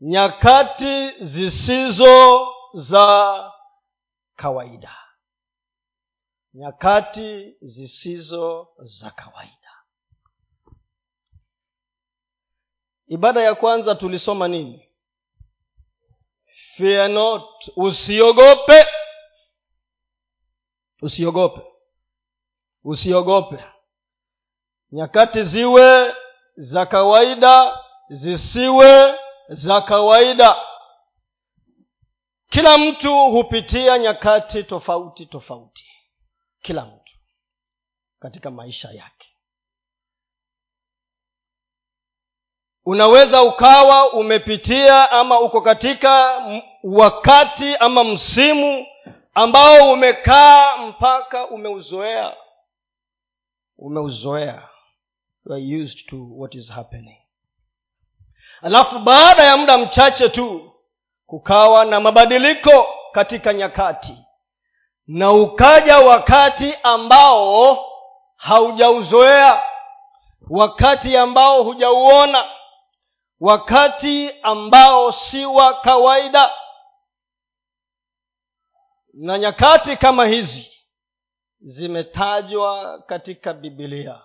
nyakati zisizo za kawaida. Nyakati zisizo za kawaida. Ibada ya kwanza tulisoma nini? Fear not usiogope. Usiogope. Usiogope. Nyakati ziwe za kawaida zisiwe za kawaida. Kila mtu hupitia nyakati tofauti tofauti. Kila mtu katika maisha yake. Unaweza ukawa umepitia ama uko katika wakati ama msimu ambao umekaa mpaka umeuzoea. Umeuzoea. Used to what is happening alafu baada ya muda mchache tu kukawa na mabadiliko katika nyakati. Na ukaja wakati ambao haujauzoea wakati ambao hujauona wakati ambao si wa kawaida. Na nyakati kama hizi zimetajwa katika bibilia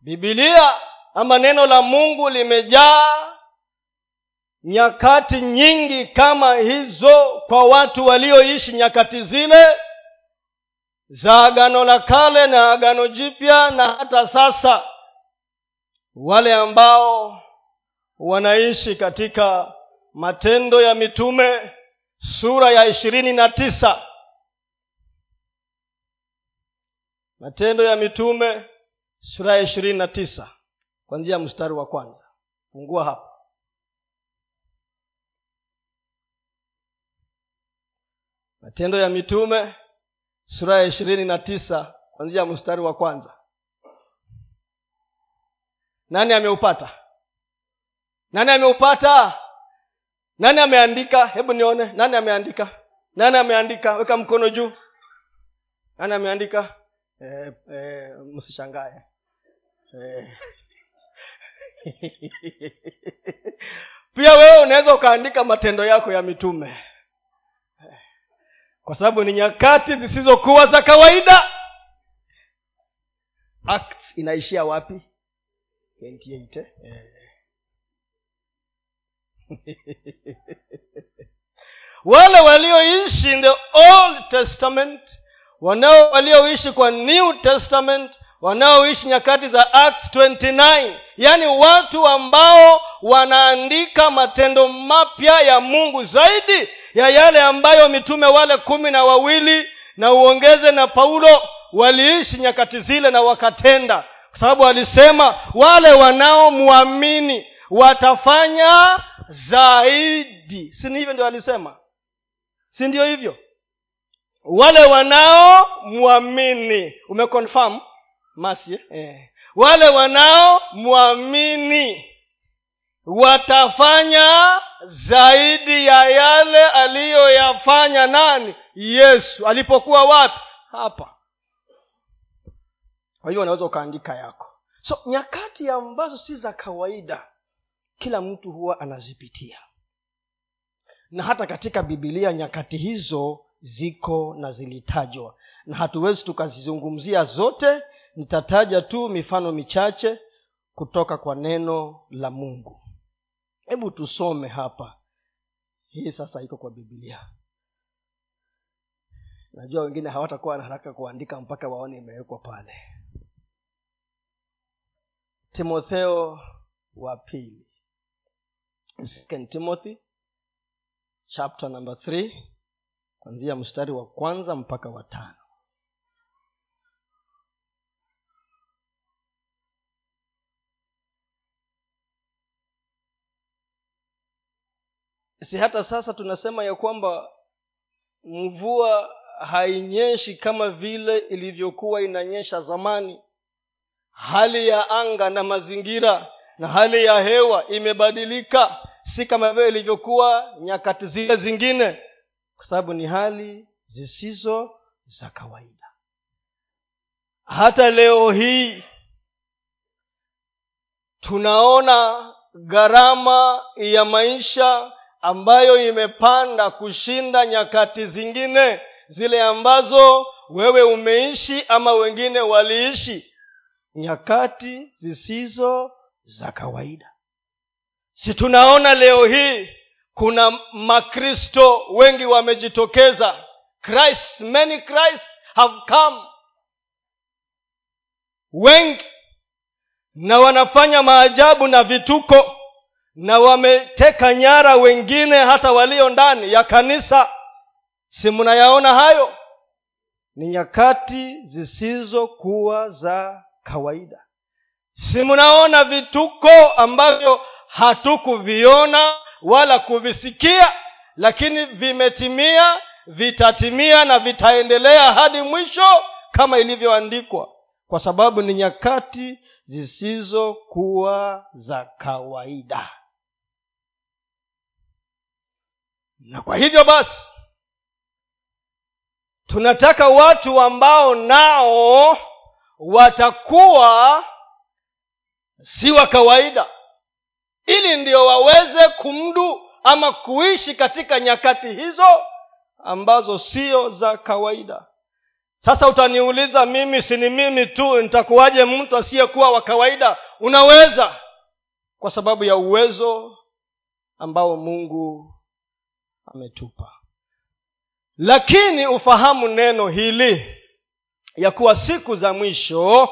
bibilia ama neno la mungu limejaa nyakati nyingi kama hizo kwa watu walioishi nyakati zile za agano la kale na agano jipya na hata sasa wale ambao wanaishi katika matendo ya mitume sura ya ishirini na tisa. Matendo ya mitume sura ya ishirini na tisa kwanzia mstari wa kwanza. Fungua hapa matendo ya mitume sura ya ishirini na tisa kwanzia mstari wa kwanza. Nani ameupata? Nani ameupata? Nani ameandika? Hebu nione nani ameandika? Nani ameandika? Weka mkono juu. Nani ameandika? E, e, msishangae. E. pia wewe unaweza ukaandika matendo yako ya mitume kwa sababu ni nyakati zisizokuwa za kawaida acts inaishia wapi 28 eh? wale walioishi in the old testament wanao walioishi kwa new testament wanaoishi nyakati za acts 29 yaani watu ambao wanaandika matendo mapya ya mungu zaidi ya yale ambayo mitume wale kumi na wawili na uongeze na paulo waliishi nyakati zile na wakatenda. Kwa sababu walisema wale wanaomwamini watafanya zaidi. Si ni hivyo ndio walisema si ndio hivyo? Wale wanaomwamini umeconfirm masi eh. wale wanaomwamini watafanya zaidi ya yale aliyoyafanya nani? Yesu. Alipokuwa wapi? Hapa. Kwa hiyo unaweza ukaandika yako. So nyakati ambazo si za kawaida kila mtu huwa anazipitia. Na hata katika bibilia nyakati hizo ziko na zilitajwa. Na hatuwezi tukazizungumzia zote nitataja tu mifano michache kutoka kwa neno la mungu. Hebu tusome hapa. Hii sasa iko kwa bibilia najua wengine hawatakuwa na haraka kuandika mpaka waone imewekwa pale. Timotheo wa pili. Second timothy chapter number 3 kwanzia mstari wa kwanza mpaka wa tano si hata sasa tunasema ya kwamba mvua hainyeshi kama vile ilivyokuwa inanyesha zamani hali ya anga na mazingira na hali ya hewa imebadilika si kama vile ilivyokuwa nyakati zile zingine kwa sababu ni hali zisizo za kawaida. Hata leo hii tunaona gharama ya maisha ambayo imepanda kushinda nyakati zingine zile ambazo wewe umeishi ama wengine waliishi nyakati zisizo za kawaida. Si tunaona leo hii kuna makristo wengi wamejitokeza. Christ many christ have come. Wengi. Na wanafanya maajabu na vituko na wameteka nyara wengine hata walio ndani ya kanisa. Si mnayaona hayo? Ni nyakati zisizokuwa za kawaida. Si mnaona vituko ambavyo hatukuviona wala kuvisikia lakini vimetimia vitatimia na vitaendelea hadi mwisho kama ilivyoandikwa. Kwa sababu ni nyakati zisizokuwa za kawaida na kwa hivyo basi tunataka watu ambao nao watakuwa si wa kawaida ili ndio waweze kumdu ama kuishi katika nyakati hizo ambazo sio za kawaida. Sasa utaniuliza mimi sini mimi tu nitakuwaje mtu asiyekuwa wa kawaida? Unaweza kwa sababu ya uwezo ambao mungu ametupa. Lakini ufahamu neno hili ya kuwa siku za mwisho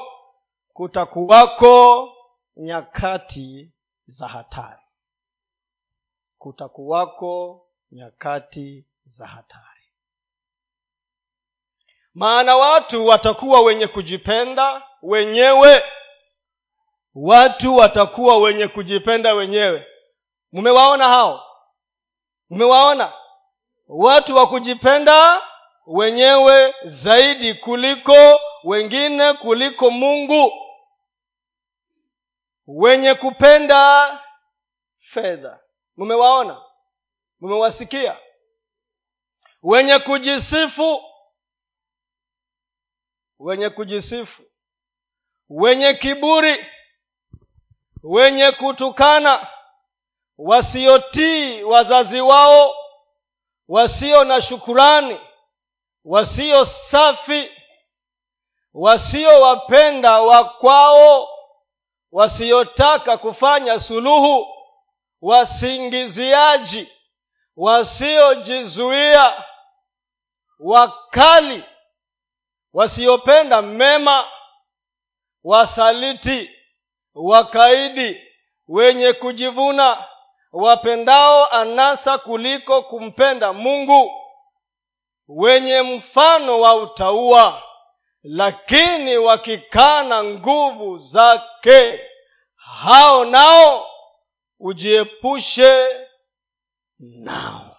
kutakuwako nyakati za hatari. Kutakuwako nyakati za hatari. Maana watu watakuwa wenye kujipenda wenyewe. Watu watakuwa wenye kujipenda wenyewe. Mmewaona hao mmewaona? Watu wa kujipenda wenyewe zaidi kuliko wengine kuliko mungu. Wenye kupenda fedha. Mmewaona? Mmewasikia? Wenye kujisifu. Wenye kujisifu. Wenye kiburi. Wenye kutukana wasiotii wazazi wao wasio na shukurani wasio safi wasiowapenda wakwao wasiotaka kufanya suluhu wasingiziaji wasiojizuia wakali wasiopenda mema wasaliti wakaidi wenye kujivuna wapendao anasa kuliko kumpenda mungu wenye mfano wa utaua lakini wakikana nguvu zake hao nao ujiepushe nao.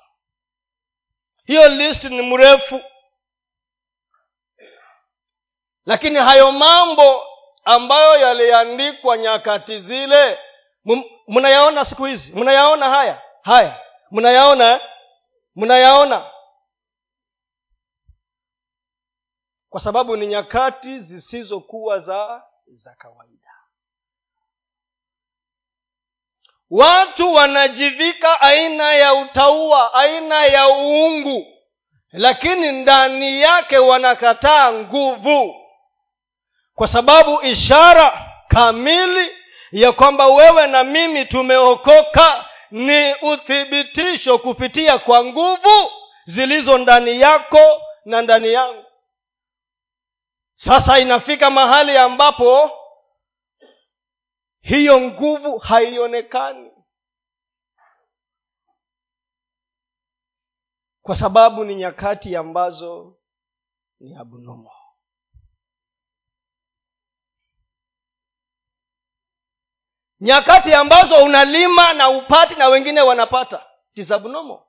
Hiyo listi ni mrefu lakini hayo mambo ambayo yaliandikwa nyakati zile mnayaona siku hizi? Mnayaona haya? Haya. Mnayaona? Mnayaona? Kwa sababu ni nyakati zisizokuwa za za kawaida. Watu wanajivika aina ya utaua aina ya uungu. Lakini ndani yake wanakataa nguvu. Kwa sababu ishara kamili ya kwamba wewe na mimi tumeokoka ni uthibitisho kupitia kwa nguvu zilizo ndani yako na ndani yangu. Sasa inafika mahali ambapo hiyo nguvu haionekani. Kwa sababu ni nyakati ambazo ni abnomo nyakati ambazo unalima na upati na wengine wanapata tisabnomo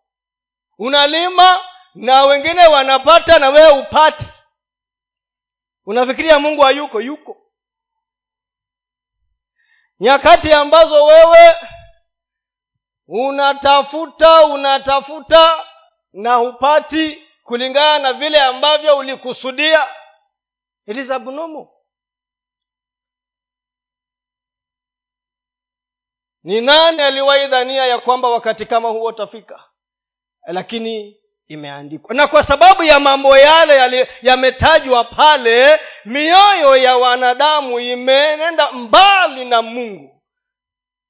unalima na wengine wanapata na wewe upati. Unafikiria mungu hayuko? Yuko. Nyakati ambazo wewe unatafuta unatafuta na hupati kulingana na vile ambavyo ulikusudia it is abnormal ni nani aliwahi dhania ya kwamba wakati kama huo utafika? Lakini imeandikwa. Na kwa sababu ya mambo yale yametajwa pale mioyo ya wanadamu imenenda mbali na mungu.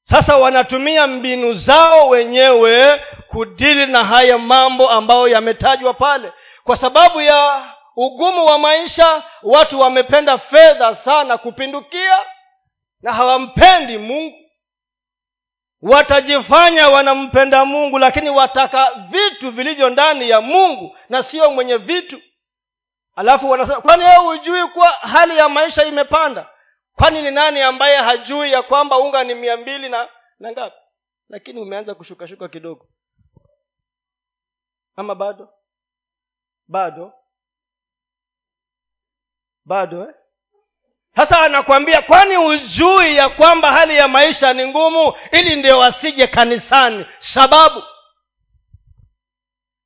Sasa wanatumia mbinu zao wenyewe kudili na haya mambo ambayo yametajwa pale. Kwa sababu ya ugumu wa maisha watu wamependa fedha sana kupindukia na hawampendi mungu watajifanya wanampenda mungu lakini wataka vitu vilivyo ndani ya mungu na sio mwenye vitu. Alafu wanasema kwani wewe hujui kuwa hali ya maisha imepanda? Kwani ni nani ambaye hajui ya kwamba unga ni mia mbili na na ngapi? Lakini umeanza kushukashuka kidogo. Ama bado? Bado? Bado eh? Sasa anakwambia kwani ujui ya kwamba hali ya maisha ni ngumu? Ili ndio wasije kanisani. Sababu?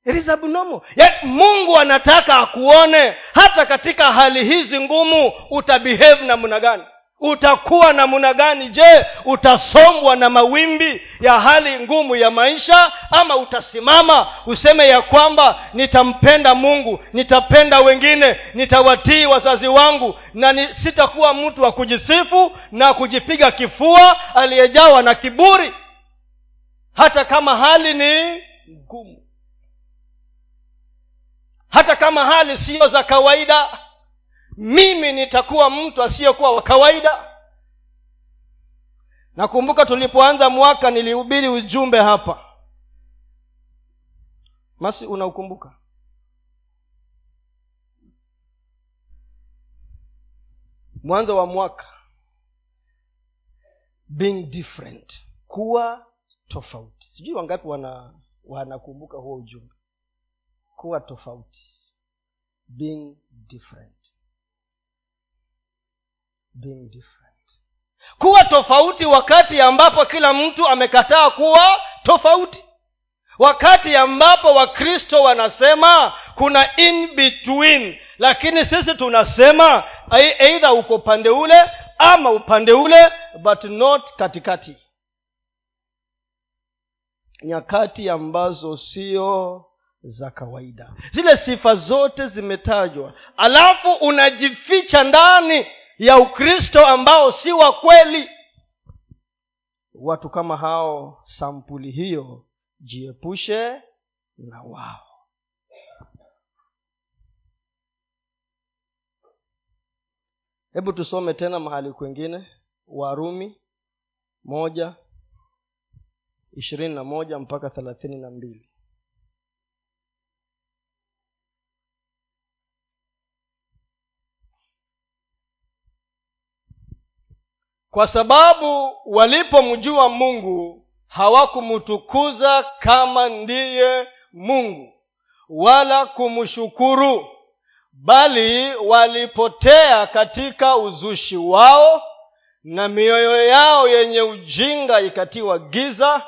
It is abnormal. Mungu anataka akuone. Hata katika hali hizi ngumu utabehave namna gani utakuwa namna gani? Je utasombwa na mawimbi ya hali ngumu ya maisha ama utasimama? Useme ya kwamba nitampenda mungu nitapenda wengine nitawatii wazazi wangu na sitakuwa mtu wa kujisifu na kujipiga kifua aliyejawa na kiburi. Hata kama hali ni ngumu. Hata kama hali siyo za kawaida mimi nitakuwa mtu asiyekuwa wa kawaida. Nakumbuka tulipoanza mwaka nilihubiri ujumbe hapa. Masi unaukumbuka? Mwanzo wa mwaka. Being different. Kuwa tofauti. Sijui wangapi wana wanakumbuka huo ujumbe. Kuwa tofauti. Being different being different. Kuwa tofauti wakati ambapo kila mtu amekataa kuwa tofauti. Wakati ambapo wakristo wanasema kuna in between lakini sisi tunasema eidha uko upande ule ama upande ule but not katikati. Nyakati ambazo sio za kawaida. Zile sifa zote zimetajwa. Alafu unajificha ndani ya ukristo ambao si wa kweli. Watu kama hao sampuli hiyo jiepushe na wao. Hebu tusome tena mahali kwengine. Warumi moja ishirini na moja mpaka thelathini na mbili kwa sababu walipomjua mungu hawakumtukuza kama ndiye mungu wala kumshukuru bali walipotea katika uzushi wao na mioyo yao yenye ujinga ikatiwa giza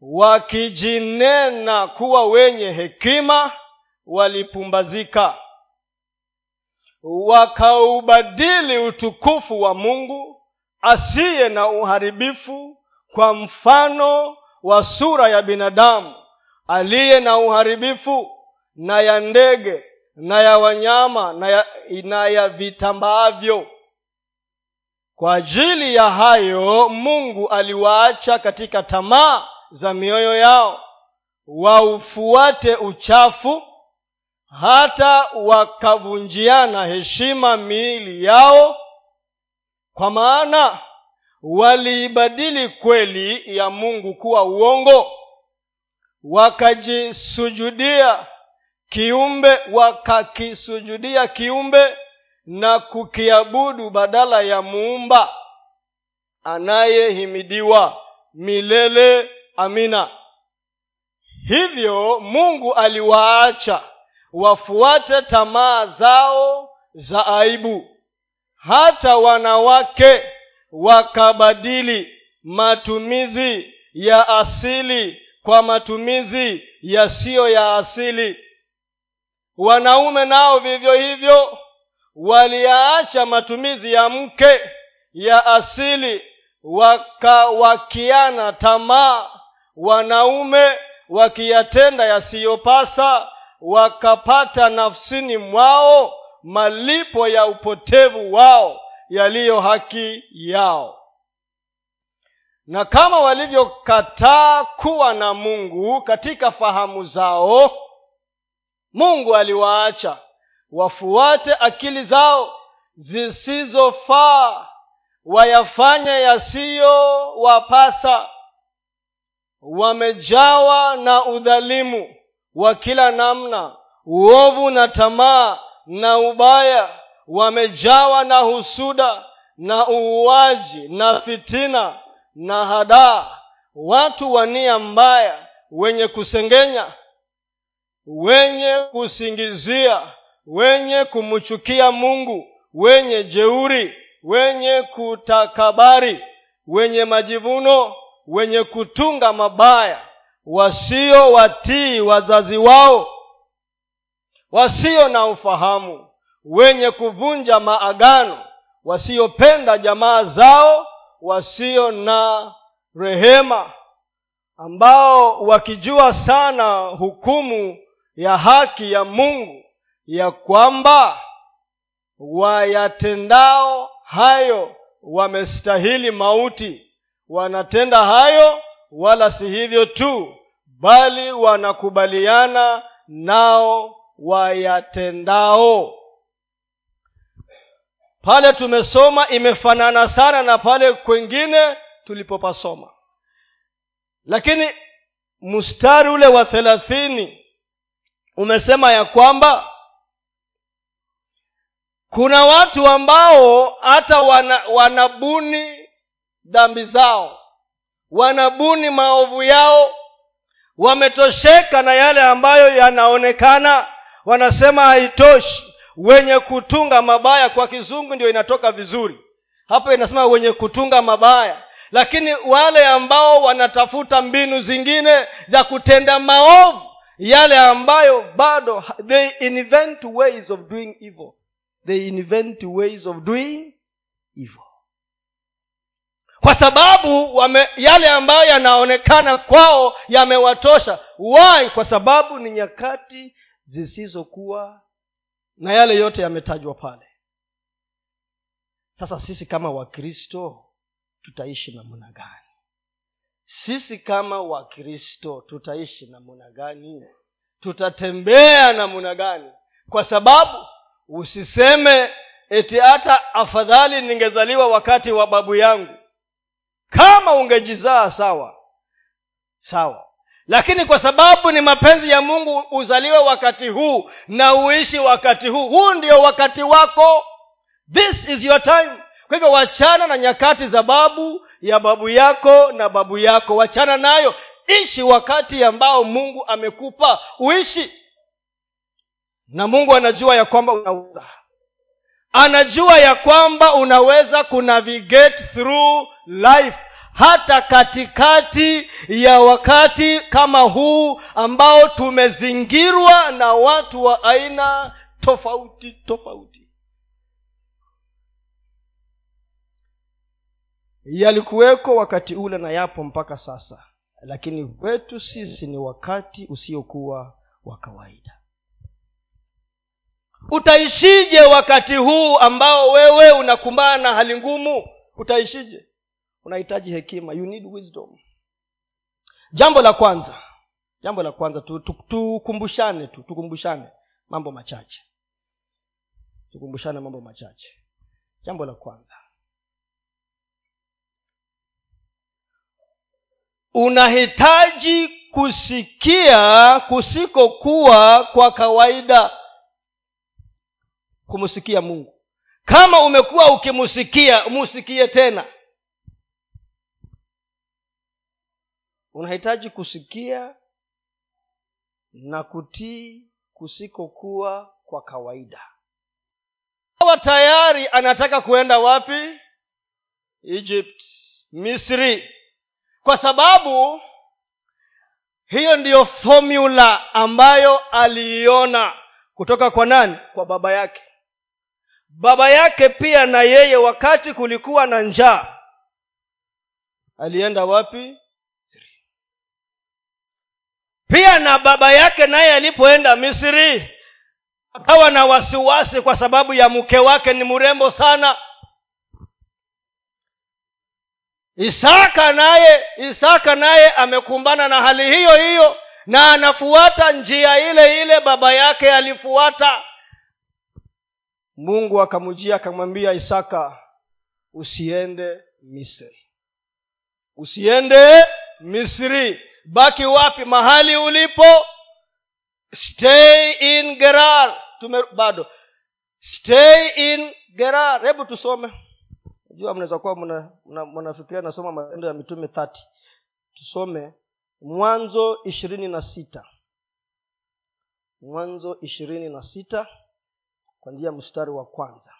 wakijinena kuwa wenye hekima walipumbazika. Wakaubadili utukufu wa mungu asiye na uharibifu kwa mfano wa sura ya binadamu. Aliye na uharibifu na ya ndege na ya wanyama na ya, na ya vitambaavyo. Kwa ajili ya hayo mungu aliwaacha katika tamaa za mioyo yao waufuate uchafu hata wakavunjiana heshima miili yao kwa maana waliibadili kweli ya mungu kuwa uongo wakajisujudia kiumbe wakakisujudia kiumbe na kukiabudu badala ya muumba anayehimidiwa milele amina. Hivyo mungu aliwaacha wafuate tamaa zao za aibu hata wanawake wakabadili matumizi ya asili kwa matumizi yasiyo ya asili. Wanaume nao vivyo hivyo waliyaacha matumizi ya mke ya asili wakawakiana tamaa. Wanaume wakiyatenda yasiyopasa wakapata nafsini mwao malipo ya upotevu wao yaliyo haki yao. Na kama walivyokataa kuwa na mungu katika fahamu zao mungu aliwaacha wafuate akili zao zisizofaa wayafanye yasiyowapasa. Wamejawa na udhalimu wa kila namna uovu na tamaa na ubaya wamejawa na husuda na uuaji na fitina na hadaa. Watu wa nia mbaya wenye kusengenya wenye kusingizia wenye kumchukia mungu wenye jeuri wenye kutakabari wenye majivuno wenye kutunga mabaya wasio watii wazazi wao wasio na ufahamu wenye kuvunja maagano wasiopenda jamaa zao wasio na rehema ambao wakijua sana hukumu ya haki ya mungu ya kwamba wayatendao hayo wamestahili mauti. Wanatenda hayo wala si hivyo tu bali wanakubaliana nao wayatendao. Pale tumesoma imefanana sana na pale kwengine tulipopasoma. Lakini mstari ule wa thelathini umesema ya kwamba kuna watu ambao hata wana, wanabuni dhambi zao wanabuni maovu yao wametosheka na yale ambayo yanaonekana wanasema haitoshi. Wenye kutunga mabaya kwa kizungu ndio inatoka vizuri. Hapa inasema wenye kutunga mabaya. Lakini wale ambao wanatafuta mbinu zingine za kutenda maovu yale ambayo bado they invent ways of doing evil. They invent ways of doing evil. Kwa sababu wame, yale ambayo yanaonekana kwao yamewatosha. Why? Kwa sababu ni nyakati zisizokuwa na yale yote yametajwa pale. Sasa sisi kama wakristo tutaishi namna gani? Sisi kama wakristo tutaishi namna gani? Tutatembea namna gani? Kwa sababu usiseme eti hata afadhali ningezaliwa wakati wa babu yangu. Kama ungejizaa sawa sawa lakini kwa sababu ni mapenzi ya mungu uzaliwe wakati huu na uishi wakati huu. Huu ndio wakati wako. This is your time. Kwa hivyo wachana na nyakati za babu ya babu yako na babu yako. Wachana nayo. Ishi wakati ambao mungu amekupa uishi. Na mungu anajua ya kwamba unaweza. Anajua ya kwamba unaweza kunavigate through life hata katikati ya wakati kama huu ambao tumezingirwa na watu wa aina tofauti tofauti. Yalikuweko wakati ule na yapo mpaka sasa lakini kwetu sisi ni wakati usiokuwa wa kawaida. Utaishije wakati huu ambao wewe unakumbana na hali ngumu? Utaishije unahitaji hekima. You need wisdom. Jambo la kwanza. Jambo la kwanza tukumbushane tu, tu, tu tukumbushane mambo machache. Tukumbushane mambo machache. Jambo la kwanza. Unahitaji kusikia kusikokuwa kwa kawaida. Kumsikia mungu. Kama umekuwa ukimusikia musikie tena unahitaji kusikia na kutii kusikokuwa kwa kawaida. Awa tayari anataka kuenda wapi? Egypt misri. Kwa sababu hiyo ndiyo fomula ambayo aliiona kutoka kwa nani? Kwa baba yake. Baba yake pia na yeye wakati kulikuwa na njaa alienda wapi pia na baba yake naye alipoenda misri akawa na wasiwasi kwa sababu ya mke wake ni mrembo sana. Isaka naye isaka naye amekumbana na hali hiyo hiyo na anafuata njia ile ile baba yake alifuata. Mungu akamjia akamwambia isaka usiende misri. Usiende misri baki wapi? Mahali ulipo? Stay in gerar. Tume, bado. Stay in gerar. Hebu tusome. Najua mnaweza kuwa mnafikiria nasoma matendo ya mitume 30 tusome mwanzo ishirini na sita. Mwanzo ishirini na sita kwanzia mstari wa kwanza.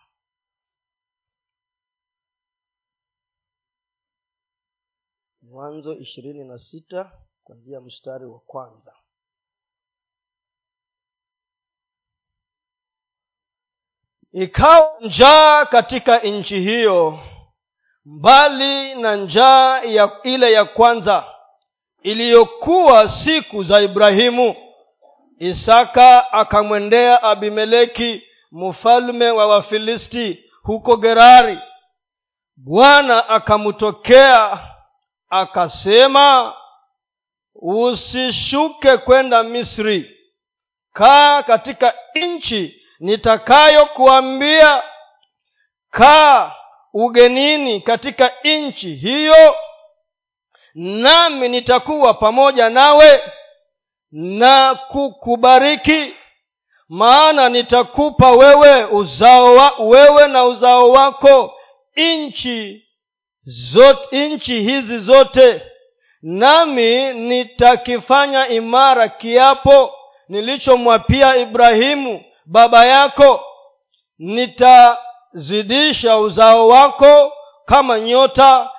Mwanzo ishirini na sita kwanzia mstari wa kwanza. Ikawa njaa katika nchi hiyo mbali na njaa ya ile ya kwanza iliyokuwa siku za ibrahimu isaka akamwendea abimeleki mfalme wa wafilisti huko gerari. Bwana akamtokea akasema usishuke kwenda misri. Kaa katika nchi nitakayokuambia. Kaa ugenini katika nchi hiyo nami nitakuwa pamoja nawe na kukubariki maana nitakupa wewe uzao wa, wewe na uzao wako nchi zote nchi hizi zote nami nitakifanya imara kiapo nilichomwapia ibrahimu baba yako. Nitazidisha uzao wako kama nyota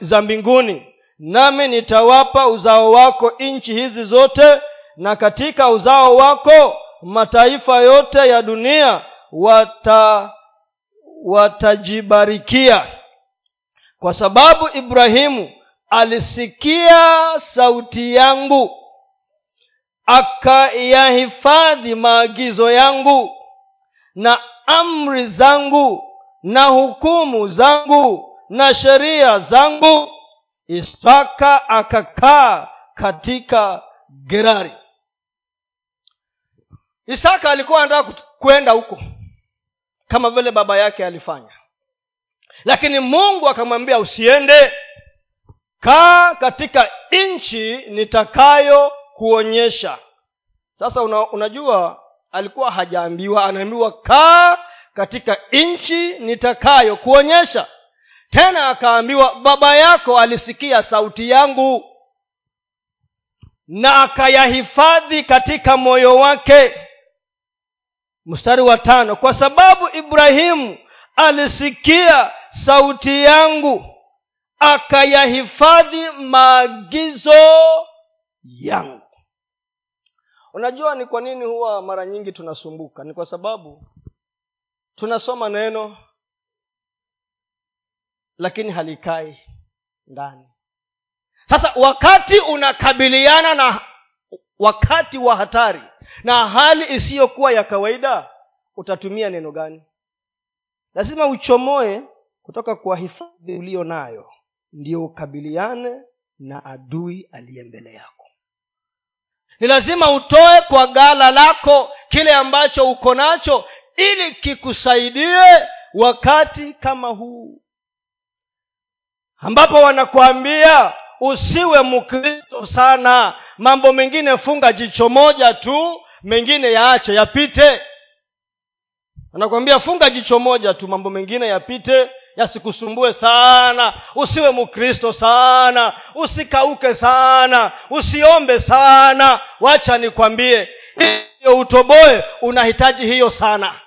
za mbinguni. Nami nitawapa uzao wako nchi hizi zote na katika uzao wako mataifa yote ya dunia wata watajibarikia. Kwa sababu ibrahimu alisikia sauti yangu. Akayahifadhi maagizo yangu na amri zangu na hukumu zangu na sheria zangu. Isaka akakaa katika gerari. Isaka alikuwa anataka kwenda huko kama vile baba yake alifanya. Lakini mungu akamwambia usiende kaa katika nchi nitakayokuonyesha sasa una, unajua alikuwa hajaambiwa anaambiwa kaa katika nchi nitakayokuonyesha tena akaambiwa baba yako alisikia sauti yangu. Na akayahifadhi katika moyo wake. Mstari wa tano kwa sababu ibrahimu alisikia sauti yangu akayahifadhi maagizo yangu. Unajua ni kwa nini huwa mara nyingi tunasumbuka? Ni kwa sababu tunasoma neno lakini halikai ndani. Sasa wakati unakabiliana na wakati wa hatari na hali isiyokuwa ya kawaida utatumia neno gani? Lazima uchomoe kutoka kwa hifadhi ulio nayo ndio ukabiliane na adui aliye mbele yako. Ni lazima utoe kwa gala lako kile ambacho uko nacho ili kikusaidie wakati kama huu. Ambapo wanakuambia usiwe mkristo sana. Mambo mengine funga jicho moja tu mengine yaache yapite. Anakwambia funga jicho moja tu mambo mengine yapite yasikusumbue sana usiwe mkristo sana usikauke sana usiombe sana. Wacha nikwambie hiyo utoboe unahitaji hiyo sana.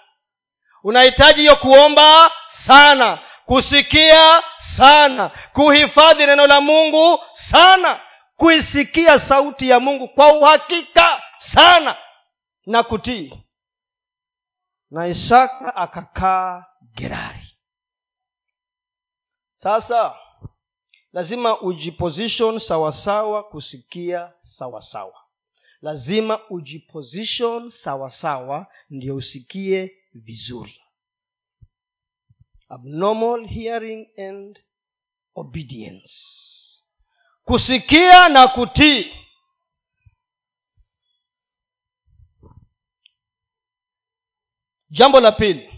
Unahitaji hiyo kuomba sana kusikia sana kuhifadhi neno la mungu sana kuisikia sauti ya mungu kwa uhakika sana na kutii. Na isaka akakaa gerari sasa lazima ujiposition sawasawa kusikia sawasawa. Lazima ujiposition sawasawa ndio usikie vizuri. Abnormal hearing and obedience. Kusikia na kutii. Jambo la pili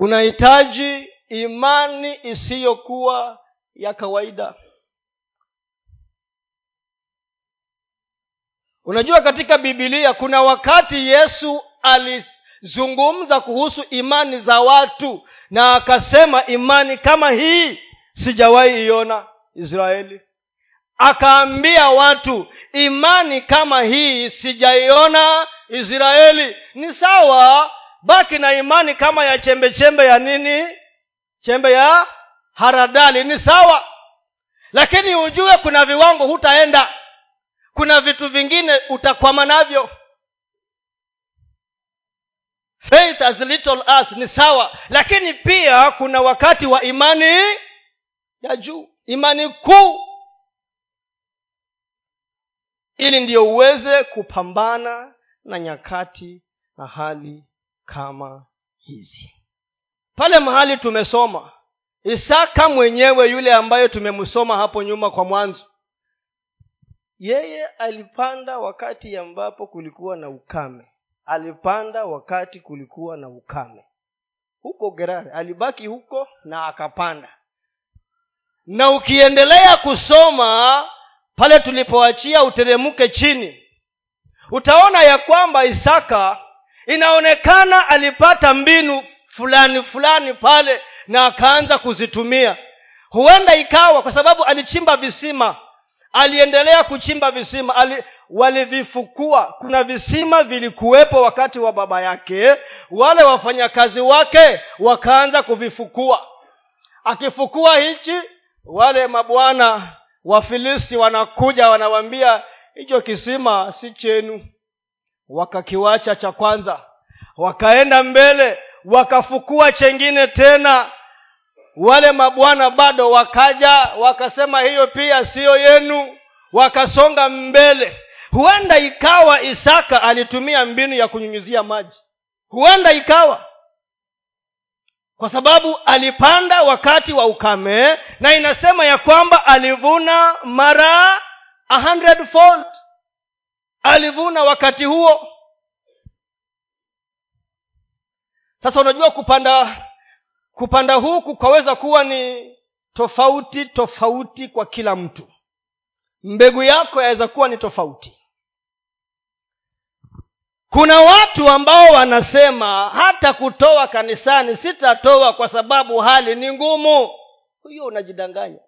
unahitaji imani isiyokuwa ya kawaida. Unajua katika bibilia kuna wakati yesu alizungumza kuhusu imani za watu na akasema imani kama hii sijawahi iona israeli. Akaambia watu imani kama hii sijaiona israeli. Ni sawa baki na imani kama ya chembe chembe ya nini? Chembe ya haradali. Ni sawa. Lakini ujue kuna viwango hutaenda. Kuna vitu vingine utakwama navyo. Faith as little as ni sawa. Lakini pia kuna wakati wa imani ya juu. Imani kuu. Ili ndiyo uweze kupambana na nyakati na hali kama hizi. Pale mahali tumesoma isaka mwenyewe yule ambaye tumemsoma hapo nyuma kwa mwanzo yeye alipanda wakati ambapo kulikuwa na ukame. Alipanda wakati kulikuwa na ukame. Huko gerari alibaki huko na akapanda. Na ukiendelea kusoma pale tulipoachia uteremke chini utaona ya kwamba isaka inaonekana alipata mbinu fulani fulani pale na akaanza kuzitumia. Huenda ikawa kwa sababu alichimba visima. Aliendelea kuchimba visima. Ali, walivifukua. Kuna visima vilikuwepo wakati wa baba yake. Wale wafanyakazi wake wakaanza kuvifukua. Akifukua hichi wale mabwana wafilisti wanakuja wanawambia hicho kisima si chenu wakakiwacha cha kwanza. Wakaenda mbele wakafukua chengine tena. Wale mabwana bado wakaja wakasema hiyo pia siyo yenu. Wakasonga mbele. Huenda ikawa isaka alitumia mbinu ya kunyunyizia maji. Huenda ikawa. Kwa sababu alipanda wakati wa ukame na inasema ya kwamba alivuna mara a hundredfold alivuna wakati huo. Sasa unajua kupanda kupanda huku kwaweza kuwa ni tofauti tofauti kwa kila mtu. Mbegu yako yaweza kuwa ni tofauti. Kuna watu ambao wanasema hata kutoa kanisani sitatoa kwa sababu hali ni ngumu. Hiyo unajidanganya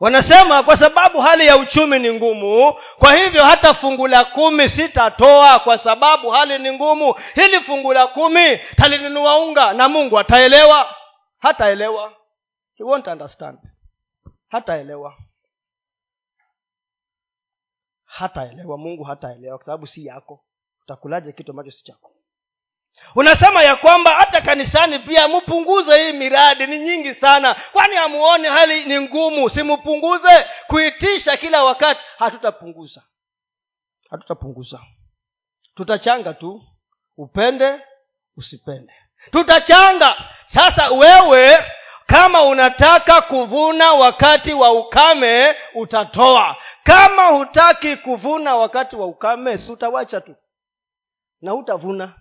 wanasema kwa sababu hali ya uchumi ni ngumu kwa hivyo hata fungu la kumi sitatoa kwa sababu hali ni ngumu. Hili fungu la kumi talinunua unga na mungu ataelewa. Hataelewa. He won't understand. Hataelewa. Hataelewa. Mungu hataelewa kwa sababu si yako. Utakulaje kitu ambacho si chako unasema ya kwamba hata kanisani pia mpunguze hii miradi ni nyingi sana. Kwani hamuone hali ni ngumu? Simpunguze kuitisha kila wakati. Hatutapunguza. Hatutapunguza. Tutachanga tu. Upende usipende. Tutachanga. Sasa wewe kama unataka kuvuna wakati wa ukame utatoa. Kama hutaki kuvuna wakati wa ukame utawacha tu. Na hutavuna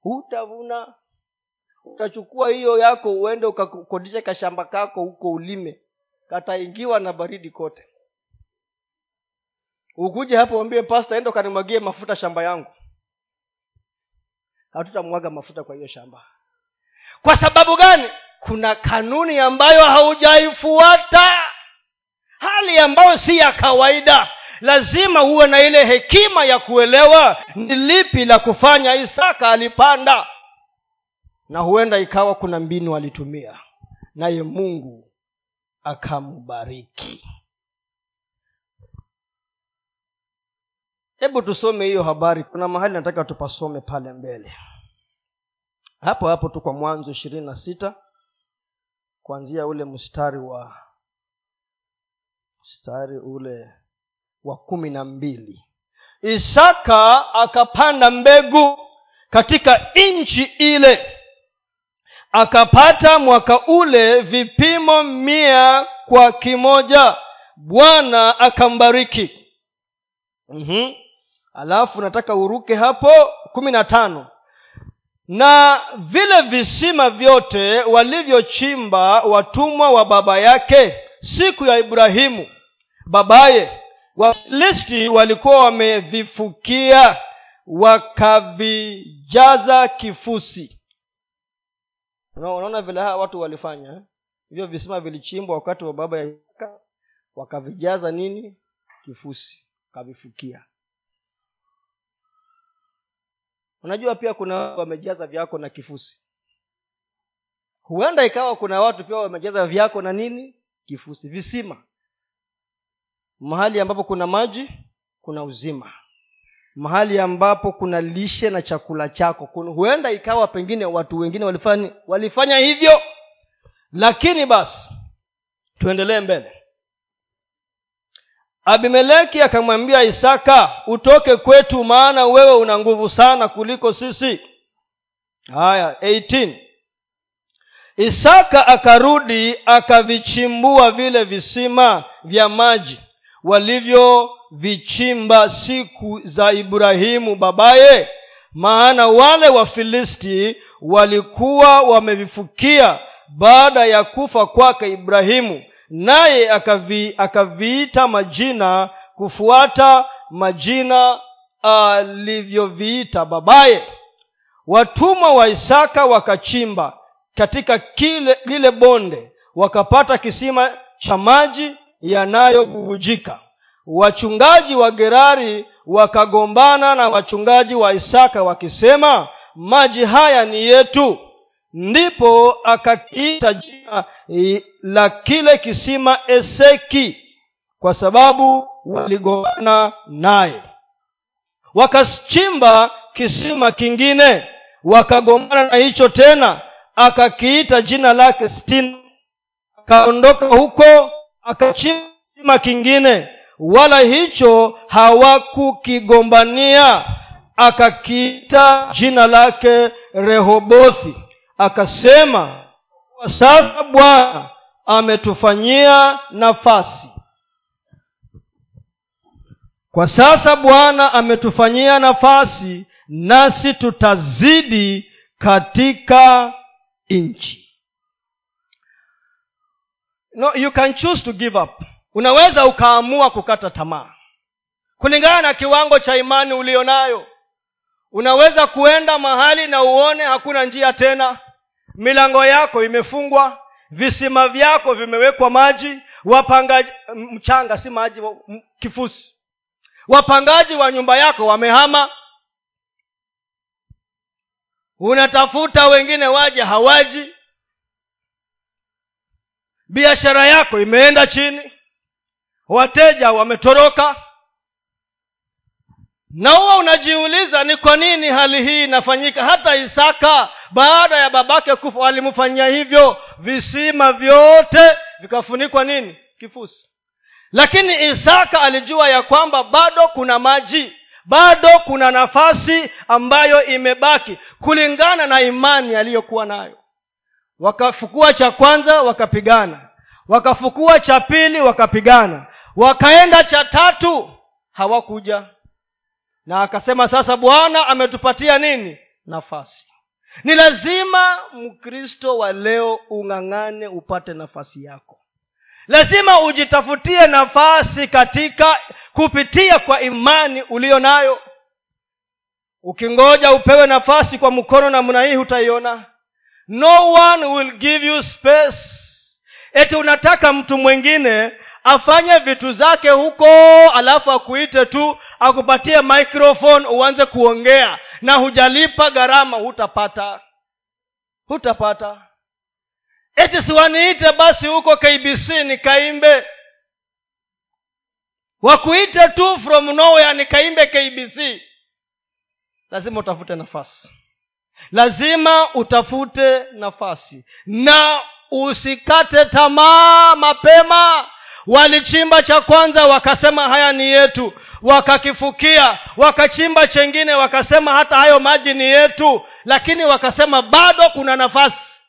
hutavuna. Utachukua hiyo yako uende ukakodisha kashamba kako huko ulime. Kataingiwa na baridi kote. Ukuje hapo wambie pasta enda ukanimwagie mafuta shamba yangu. Hatutamwaga mafuta kwa hiyo shamba. Kwa sababu gani? Kuna kanuni ambayo haujaifuata. Hali ambayo si ya kawaida lazima huwe na ile hekima ya kuelewa ni lipi la kufanya isaka alipanda. Na huenda ikawa kuna mbinu alitumia. Naye mungu akambariki. Hebu tusome hiyo habari. Kuna mahali nataka tupasome pale mbele. Hapo hapo tu kwa mwanzo ishirini na sita kuanzia ule mstari wa mstari ule wa kumi na mbili. Isaka akapanda mbegu katika nchi ile. Akapata mwaka ule vipimo mia kwa kimoja. Bwana akambariki. Mm-hmm. alafu nataka uruke hapo kumi na tano. Na vile visima vyote walivyochimba watumwa wa baba yake siku ya ibrahimu babaye wafilisti walikuwa wamevifukia wakavijaza kifusi. Unaona vile hawa watu walifanya eh? hivyo visima vilichimbwa wakati wa baba ya wakavijaza nini? Kifusi wakavifukia. Unajua pia kuna wamejaza vyako na kifusi. Huenda ikawa kuna watu pia wamejaza vyako na nini? Kifusi visima mahali ambapo kuna maji kuna uzima. Mahali ambapo kuna lishe na chakula chako. Huenda ikawa pengine watu wengine walifanya, walifanya hivyo. Lakini basi tuendelee mbele. Abimeleki akamwambia isaka utoke kwetu maana wewe una nguvu sana kuliko sisi. Haya 18 isaka akarudi akavichimbua vile visima vya maji walivyovichimba siku za ibrahimu babaye maana wale wafilisti walikuwa wamevifukia baada ya kufa kwake ibrahimu. Naye akavi, akaviita majina kufuata majina alivyoviita babaye. Watumwa wa isaka wakachimba katika kile lile bonde wakapata kisima cha maji yanayobubujika wachungaji wa gerari wakagombana na wachungaji wa isaka wakisema maji haya ni yetu. Ndipo akakiita jina la kile kisima eseki kwa sababu waligombana naye. Wakachimba kisima kingine wakagombana na hicho tena akakiita jina lake stina akaondoka huko akachimba kisima kingine wala hicho hawakukigombania. Akakiita jina lake rehobothi akasema kwa sasa bwana ametufanyia nafasi. Kwa sasa bwana ametufanyia nafasi nasi tutazidi katika nchi no, you can choose to give up. Unaweza ukaamua kukata tamaa. Kulingana na kiwango cha imani uliyo nayo unaweza kuenda mahali na uone hakuna njia tena. Milango yako imefungwa visima vyako vimewekwa maji wapangaji mchanga si maji kifusi. Wapangaji wa nyumba yako wamehama. Unatafuta wengine waje hawaji biashara yako imeenda chini. Wateja wametoroka. Na huwa unajiuliza ni kwa nini hali hii inafanyika? Hata isaka baada ya babake kufa alimfanyia hivyo visima vyote vikafunikwa nini? Kifusi. Lakini isaka alijua ya kwamba bado kuna maji bado kuna nafasi ambayo imebaki kulingana na imani aliyokuwa nayo wakafukua cha kwanza wakapigana. Wakafukua cha pili wakapigana. Wakaenda cha tatu hawakuja. Na akasema sasa bwana ametupatia nini? Nafasi. Ni lazima mkristo wa leo ung'ang'ane upate nafasi yako. Lazima ujitafutie nafasi katika kupitia kwa imani uliyo nayo. Ukingoja upewe nafasi kwa mkono namna hii hutaiona no one will give you space. Eti unataka mtu mwingine afanye vitu zake huko alafu akuite tu akupatie microphone uanze kuongea. Na hujalipa gharama hutapata. Hutapata. Eti siwaniite basi huko kbc nikaimbe wakuite tu from nowhere nikaimbe kbc lazima utafute nafasi lazima utafute nafasi. Na usikate tamaa mapema. Walichimba cha kwanza wakasema haya ni yetu. Wakakifukia wakachimba chengine wakasema hata hayo maji ni yetu. Lakini wakasema bado kuna nafasi.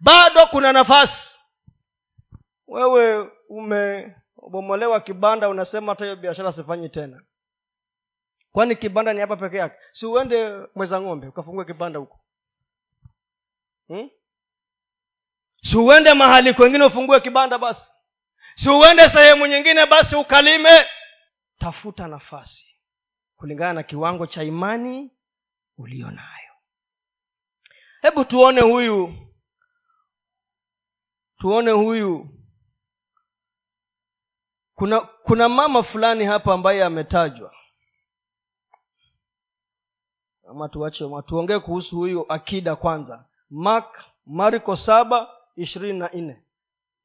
Bado kuna nafasi. Wewe umebomolewa kibanda unasema hata hiyo biashara sifanyi tena kwani kibanda ni hapa peke yake? Si uende mweza ng'ombe ukafungue kibanda huko? Hmm? si uende mahali kwengine ufungue kibanda basi? Si uende sehemu nyingine basi ukalime? Tafuta nafasi kulingana na kiwango cha imani ulio nayo. Hebu tuone huyu tuone huyu. Kuna kuna mama fulani hapa ambaye ametajwa ama tuache tuongee kuhusu huyu akida kwanza. Mark marko saba ishirini na nne.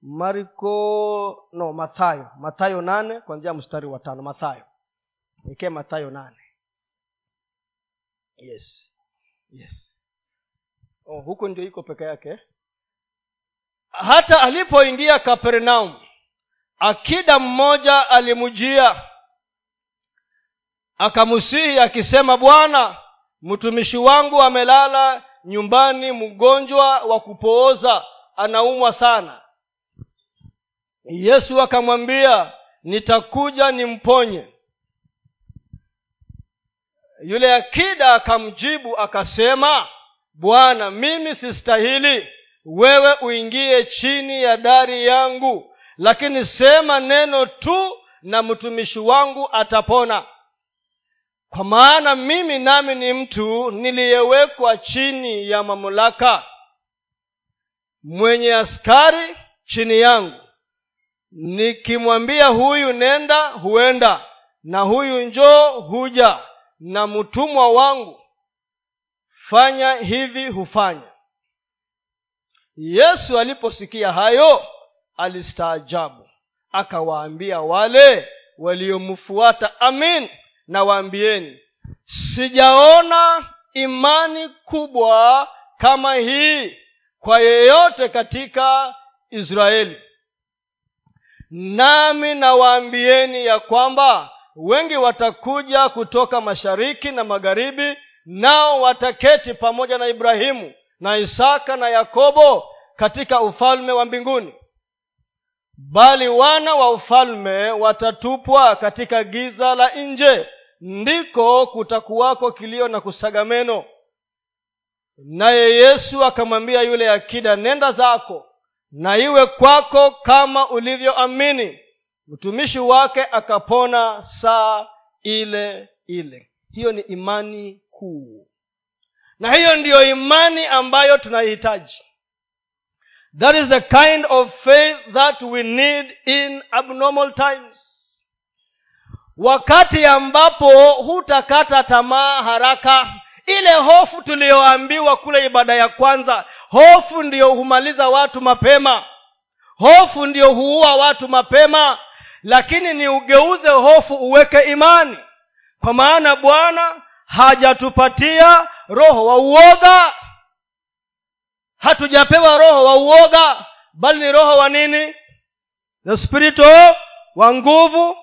Marko no mathayo. Mathayo nane kwanzia mstari wa tano. Mathayo. Ikee mathayo nane. Yes. Yes. Oh, huko ndio iko peke yake. Hata alipoingia kapernaum akida mmoja alimjia akamsihi akisema bwana mtumishi wangu amelala nyumbani mgonjwa wa kupooza anaumwa sana. Yesu akamwambia nitakuja nimponye. Yule akida akamjibu akasema bwana mimi sistahili. Wewe uingie chini ya dari yangu. Lakini sema neno tu na mtumishi wangu atapona kwa maana mimi nami ni mtu niliyewekwa chini ya mamlaka mwenye askari chini yangu. Nikimwambia huyu nenda huenda na huyu njoo huja na mtumwa wangu. Fanya hivi hufanya. Yesu aliposikia hayo alistaajabu. Akawaambia wale waliomfuata amin na waambieni sijaona imani kubwa kama hii kwa yeyote katika israeli. Nami nawaambieni ya kwamba wengi watakuja kutoka mashariki na magharibi nao wataketi pamoja na ibrahimu na isaka na yakobo katika ufalme wa mbinguni. Bali wana wa ufalme watatupwa katika giza la nje ndiko kutakuwako kilio na kusaga meno. Naye yesu akamwambia yule akida nenda zako na iwe kwako kama ulivyoamini. Mtumishi wake akapona saa ile ile. Hiyo ni imani kuu. Na hiyo ndiyo imani ambayo tunaihitaji that is the kind of faith that we need in abnormal times wakati ambapo hutakata tamaa haraka ile hofu tuliyoambiwa kule ibada ya kwanza hofu ndiyo humaliza watu mapema. Hofu ndiyo huua watu mapema. Lakini ni ugeuze hofu uweke imani. Kwa maana bwana hajatupatia roho wa uoga. Hatujapewa roho wa uoga bali ni roho wa nini? The spirit of wa nguvu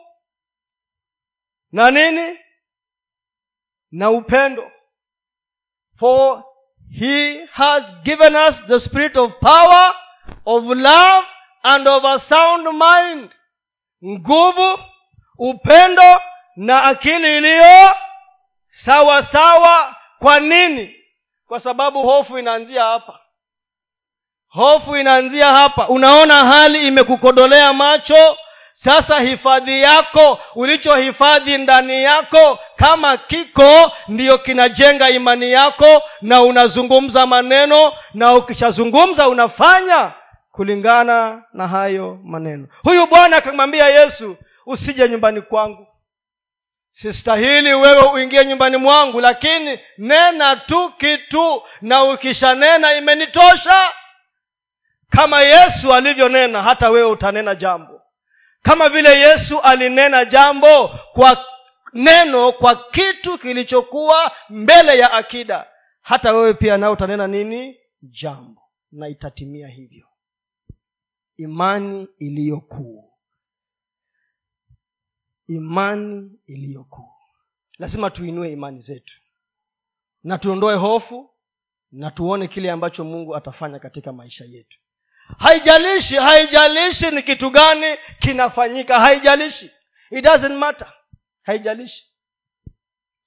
na nini? Na upendo. For he has given us the spirit of power of love and of a sound mind. Nguvu upendo na akili iliyo sawa sawa. Kwa nini? Kwa sababu hofu inaanzia hapa. Hofu inaanzia hapa. Unaona hali imekukodolea macho sasa hifadhi yako ulichohifadhi ndani yako kama kiko ndiyo kinajenga imani yako na unazungumza maneno na ukishazungumza unafanya kulingana na hayo maneno. Huyu bwana akamwambia yesu usije nyumbani kwangu. Sistahili wewe uingie nyumbani mwangu lakini nena tu kitu na ukishanena imenitosha. Kama yesu alivyonena hata wewe utanena jambo kama vile yesu alinena jambo kwa neno kwa kitu kilichokuwa mbele ya akida hata wewe pia nao utanena nini? Jambo. Na itatimia hivyo. Imani iliyokuu. Imani iliyokuu. Lazima tuinue imani zetu. Na tuondoe hofu na tuone kile ambacho mungu atafanya katika maisha yetu haijalishi haijalishi ni kitu gani kinafanyika. Haijalishi. It doesn't matter. Haijalishi.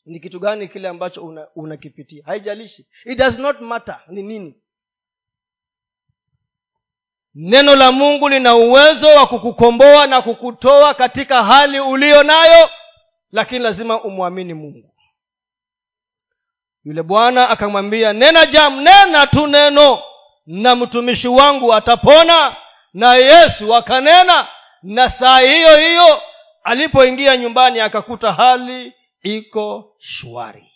Ni kitu gani kile ambacho unakipitia. Una haijalishi. It does not matter ni nini. Neno la mungu lina uwezo wa kukukomboa na kukutoa katika hali uliyo nayo lakini lazima umwamini mungu. Yule bwana akamwambia nena jam nena tu neno na mtumishi wangu atapona na yesu akanena na saa hiyo hiyo alipoingia nyumbani akakuta hali iko shwari.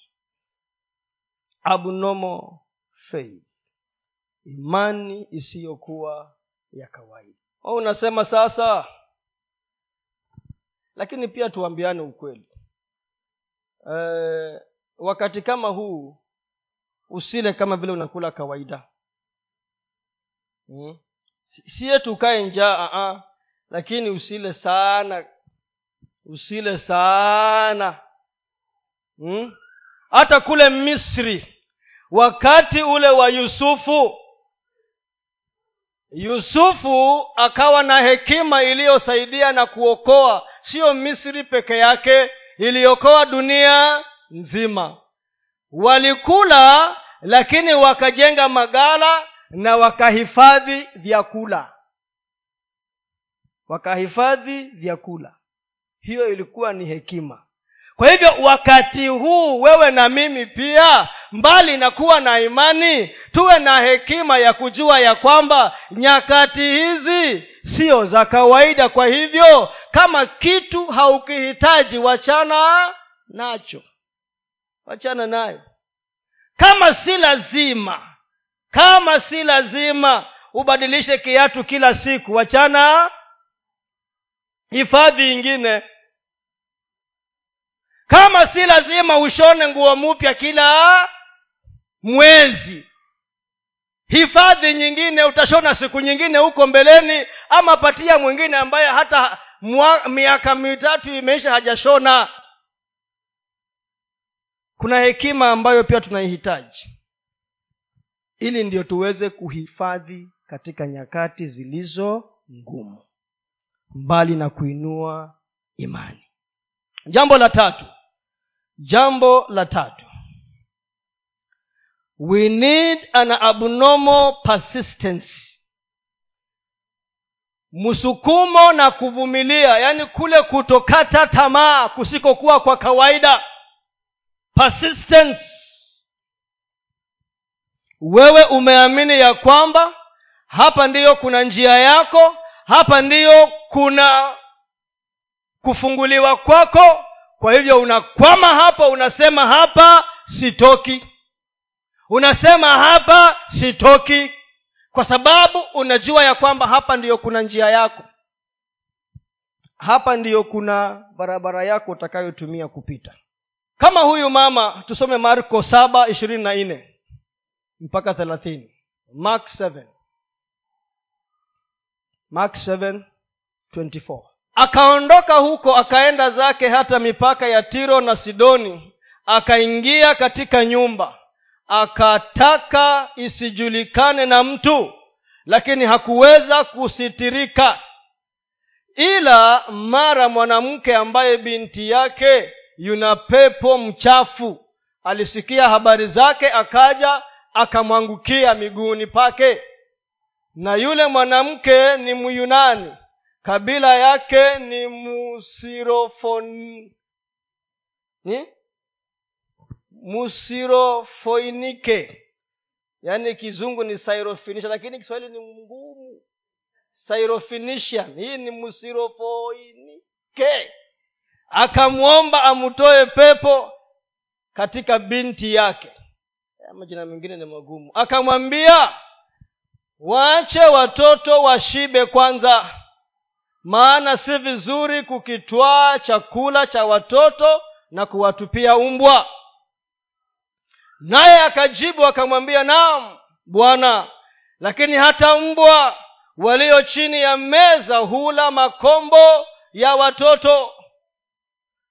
Abnormal faith imani isiyokuwa ya kawaida. O unasema sasa lakini pia tuambiane ukweli. E, wakati kama huu usile kama vile unakula kawaida hmm? siye tukae njaa uh-uh. lakini usile sana usile sana hmm? hata kule misri wakati ule wa yusufu yusufu akawa na hekima iliyosaidia na kuokoa siyo misri peke yake iliokoa dunia nzima walikula lakini wakajenga magala na wakahifadhi vyakula. Wakahifadhi vyakula. Hiyo ilikuwa ni hekima. Kwa hivyo wakati huu wewe na mimi pia mbali na kuwa na imani tuwe na hekima ya kujua ya kwamba nyakati hizi sio za kawaida. Kwa hivyo kama kitu haukihitaji wachana nacho. Wachana nayo. Kama si lazima kama si lazima ubadilishe kiatu kila siku wachana hifadhi ingine. Kama si lazima ushone nguo mpya kila mwezi hifadhi nyingine utashona siku nyingine huko mbeleni ama patia mwingine ambaye hata mwa, miaka mitatu imeisha hajashona. Kuna hekima ambayo pia tunaihitaji ili ndio tuweze kuhifadhi katika nyakati zilizo ngumu mbali na kuinua imani. Jambo la tatu. Jambo la tatu. We need an abnormal persistence. Msukumo na kuvumilia yaani kule kutokata tamaa kusikokuwa kwa kawaida. Persistence wewe umeamini ya kwamba hapa ndiyo kuna njia yako hapa ndiyo kuna kufunguliwa kwako. Kwa hivyo unakwama hapa unasema hapa sitoki. Unasema hapa sitoki. Kwa sababu unajua ya kwamba hapa ndiyo kuna njia yako. Hapa ndiyo kuna barabara yako utakayotumia kupita. Kama huyu mama tusome marko saba ishirini na nne mpaka thelathini. Mark 7 mark 7 24 akaondoka huko akaenda zake hata mipaka ya tiro na sidoni akaingia katika nyumba akataka isijulikane na mtu lakini hakuweza kusitirika. Ila mara mwanamke ambaye binti yake yuna pepo mchafu alisikia habari zake akaja akamwangukia miguuni pake. Na yule mwanamke ni myunani kabila yake ni musirofon ni musirofoinike. Yaani kizungu ni sairofinisha lakini kiswahili ni ngumu. Syrophoenician hii ni musirofoinike. Akamwomba amtoe pepo katika binti yake majina mengine ni magumu. Akamwambia waache watoto washibe kwanza. Maana si vizuri kukitwaa chakula cha watoto na kuwatupia umbwa. Naye akajibu akamwambia naam bwana lakini hata mbwa walio chini ya meza hula makombo ya watoto.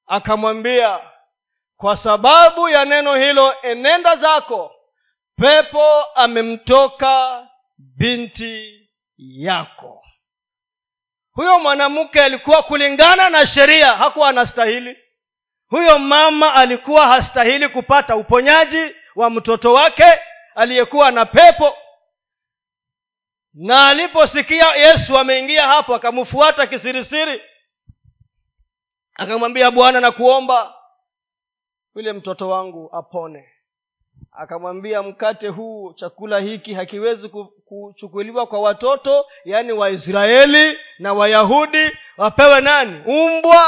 Akamwambia kwa sababu ya neno hilo enenda zako pepo amemtoka binti yako. Huyo mwanamke alikuwa kulingana na sheria hakuwa anastahili. Huyo mama alikuwa hastahili kupata uponyaji wa mtoto wake aliyekuwa na pepo. Na aliposikia yesu ameingia hapo akamfuata kisirisiri. Akamwambia bwana na kuomba yule mtoto wangu apone. Akamwambia mkate huu chakula hiki hakiwezi kuchukuliwa kwa watoto yaani waisraeli na wayahudi wapewe nani? Umbwa.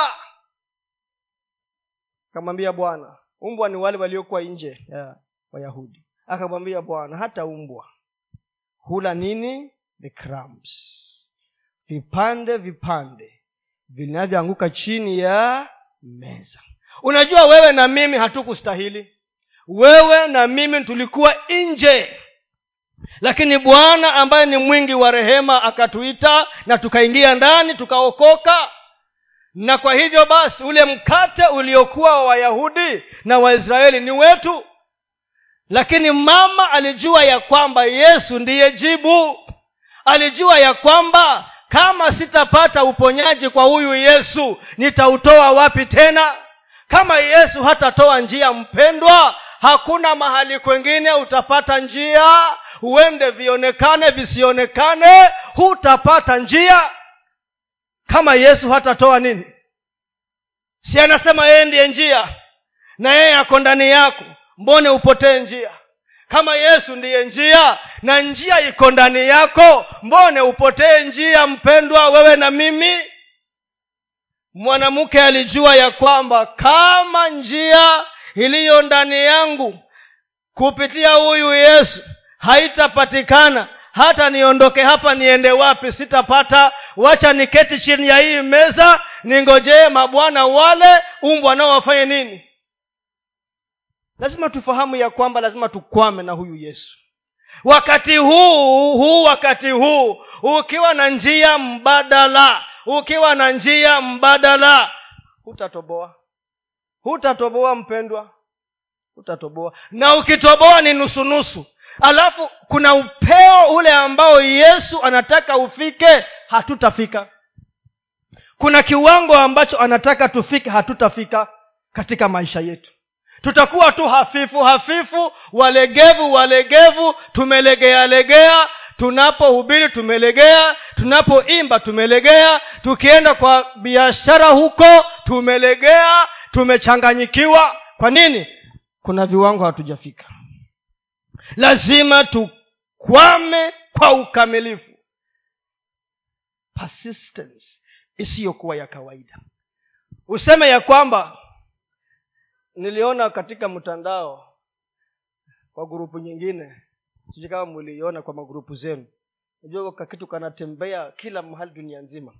Akamwambia bwana umbwa ni wale waliokuwa nje ya wayahudi. Akamwambia bwana hata umbwa hula nini? The crumbs. Vipande vipande vinavyoanguka chini ya meza unajua wewe na mimi hatukustahili. Wewe na mimi tulikuwa nje. Lakini bwana ambaye ni mwingi wa rehema akatuita na tukaingia ndani tukaokoka. Na kwa hivyo basi ule mkate uliokuwa wa wayahudi na waisraeli ni wetu. Lakini mama alijua ya kwamba yesu ndiye jibu. Alijua ya kwamba kama sitapata uponyaji kwa huyu yesu nitautoa wapi tena kama yesu hatatoa njia mpendwa hakuna mahali kwengine utapata njia. Huende vionekane visionekane hutapata njia. Kama yesu hatatoa nini? Si anasema yeye ndiye njia na yeye ako ndani yako mbone upotee njia? Kama yesu ndiye njia na njia iko ndani yako mbone upotee njia mpendwa wewe na mimi mwanamke alijua ya kwamba kama njia iliyo ndani yangu kupitia huyu yesu haitapatikana hata niondoke hapa niende wapi sitapata. Wacha niketi chini ya hii meza ningojee mabwana wale umbwa nao wafanye nini? Lazima tufahamu ya kwamba lazima tukwame na huyu yesu. Wakati huu huu wakati huu ukiwa na njia mbadala ukiwa na njia mbadala hutatoboa. Hutatoboa mpendwa. Hutatoboa. Na ukitoboa ni nusunusu. Alafu kuna upeo ule ambao yesu anataka ufike hatutafika. Kuna kiwango ambacho anataka tufike hatutafika katika maisha yetu. Tutakuwa tu hafifu hafifu walegevu walegevu tumelegea legea tunapohubiri tumelegea tunapoimba tumelegea tukienda kwa biashara huko tumelegea tumechanganyikiwa. Kwa nini? Kuna viwango hatujafika. Lazima tukwame kwa ukamilifu. Persistence isiyokuwa ya kawaida. Useme ya kwamba niliona katika mtandao kwa grupu nyingine sijui kama mliiona kwa magrupu zenu. Najua kakitu kanatembea kila mahali dunia nzima.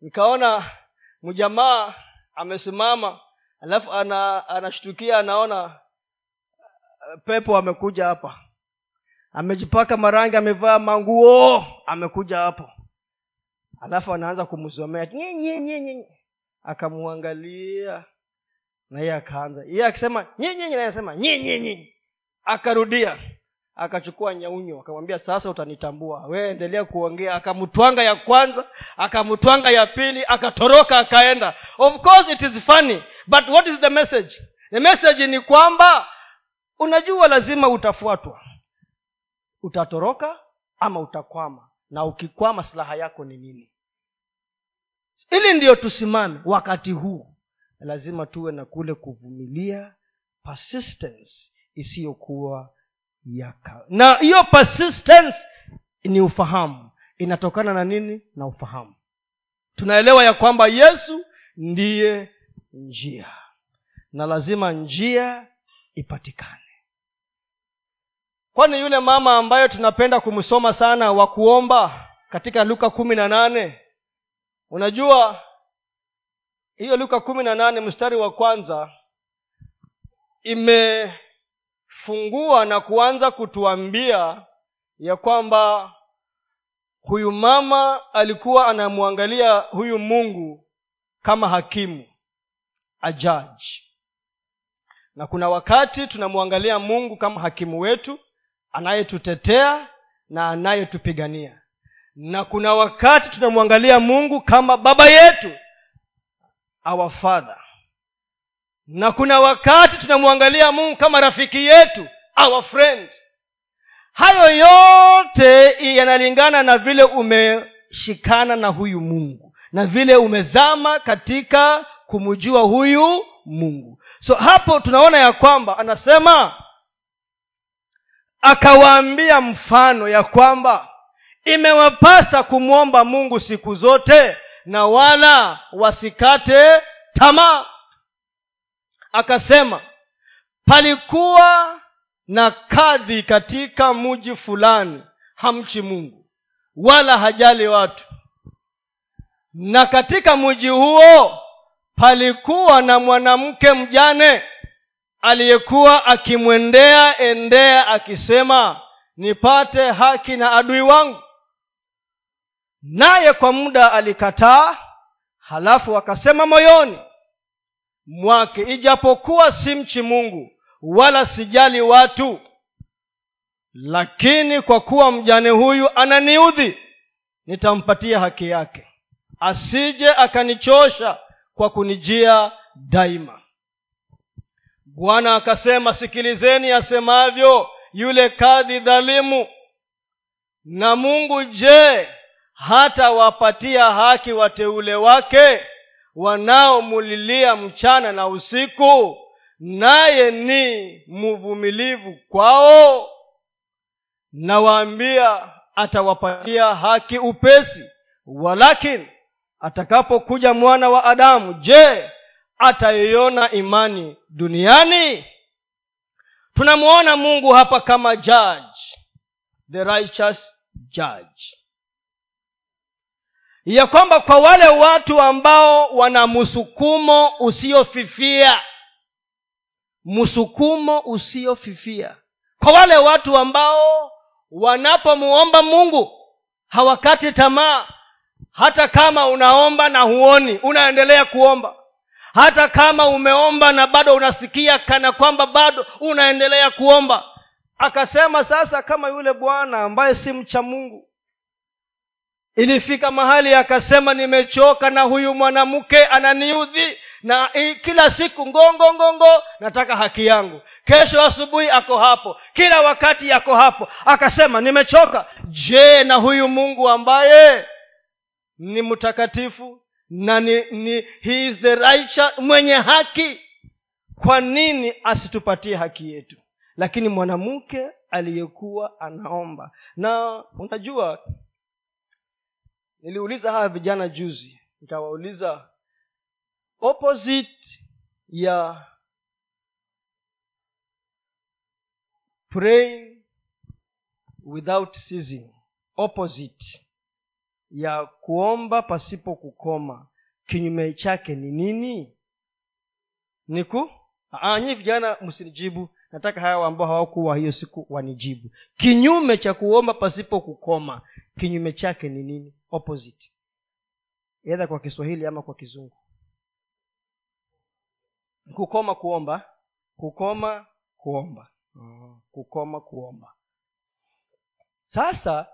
Nikaona mjamaa amesimama alafu ana anaona pepo amekuja hapa. Amejipaka marangi amevaa manguo amekuja hapo. Alafu anaanza kumsomea. Akamwangalia na yeye akaanza. Yeye akisema nyinyi naye anasema nyinyi akarudia akachukua nyaunyo akamwambia sasa utanitambua. Wewe endelea kuongea. Akamtwanga ya kwanza akamtwanga ya pili akatoroka akaenda. Of course it is funny but what is the message? The message ni kwamba unajua lazima utafuatwa. Utatoroka ama utakwama na ukikwama silaha yako ni nini? Ili ndiyo tusimame wakati huu lazima tuwe na kule kuvumilia persistence isiyokuwa yaka. Na hiyo persistence ni ufahamu. Inatokana na nini? Na ufahamu. Tunaelewa ya kwamba yesu ndiye njia. Na lazima njia ipatikane. Kwani yule mama ambayo tunapenda kumsoma sana wa kuomba katika luka kumi na nane? Unajua hiyo luka kumi na nane mstari wa kwanza akafungua na kuanza kutuambia ya kwamba huyu mama alikuwa anamwangalia huyu mungu kama hakimu ajaji na kuna wakati tunamwangalia mungu kama hakimu wetu anayetutetea na anayetupigania. Na kuna wakati tunamwangalia mungu kama baba yetu father na kuna wakati tunamwangalia mungu kama rafiki yetu our friend. Hayo yote yanalingana na vile umeshikana na huyu mungu na vile umezama katika kumjua huyu mungu. So hapo tunaona ya kwamba anasema akawaambia mfano ya kwamba imewapasa kumwomba mungu siku zote na wala wasikate tamaa akasema palikuwa na kadhi katika mji fulani hamchi mungu wala hajali watu. Na katika mji huo palikuwa na mwanamke mjane aliyekuwa akimwendea endea akisema nipate haki na adui wangu. Naye kwa muda alikataa halafu akasema moyoni mwake. Ijapokuwa si mchi mungu wala sijali watu lakini kwa kuwa mjane huyu ananiudhi nitampatia haki yake. Asije akanichosha kwa kunijia daima. Bwana akasema sikilizeni asemavyo yule kadhi dhalimu. Na mungu je hata wapatia haki wateule wake wanaomulilia mchana na usiku naye ni mvumilivu kwao. Nawaambia atawapatia haki upesi walakini atakapokuja mwana wa adamu je ataiona imani duniani? Tunamwona mungu hapa kama judge the righteous judge ya kwamba kwa wale watu ambao wana msukumo usiofifia msukumo usiofifia. Kwa wale watu ambao wanapomuomba mungu hawakati tamaa hata kama unaomba na huoni unaendelea kuomba. Hata kama umeomba na bado unasikia kana kwamba bado unaendelea kuomba. Akasema sasa kama yule bwana ambaye si mcha mungu ilifika mahali akasema nimechoka na huyu mwanamke ananiudhi na kila siku ngongo ngongo nataka haki yangu. Kesho asubuhi ako hapo kila wakati ako hapo. Akasema nimechoka. Je na huyu mungu ambaye ni mtakatifu na ni, ni he is the righteous mwenye haki kwa nini asitupatie haki yetu? Lakini mwanamke aliyekuwa anaomba. Na unajua niliuliza hawa vijana juzi nikawauliza opposite ya praying without ceasing opposite ya kuomba pasipo kukoma kinyume chake ni nini? Niku nyi vijana msinijibu nataka hawa ambao hawakuwa hiyo siku wanijibu. Kinyume cha kuomba pasipo kukoma kinyume chake ni nini opposite. Edha kwa kiswahili ama kwa kizungu. Kukoma kuomba. Kukoma kuomba. Kukoma kuomba. Sasa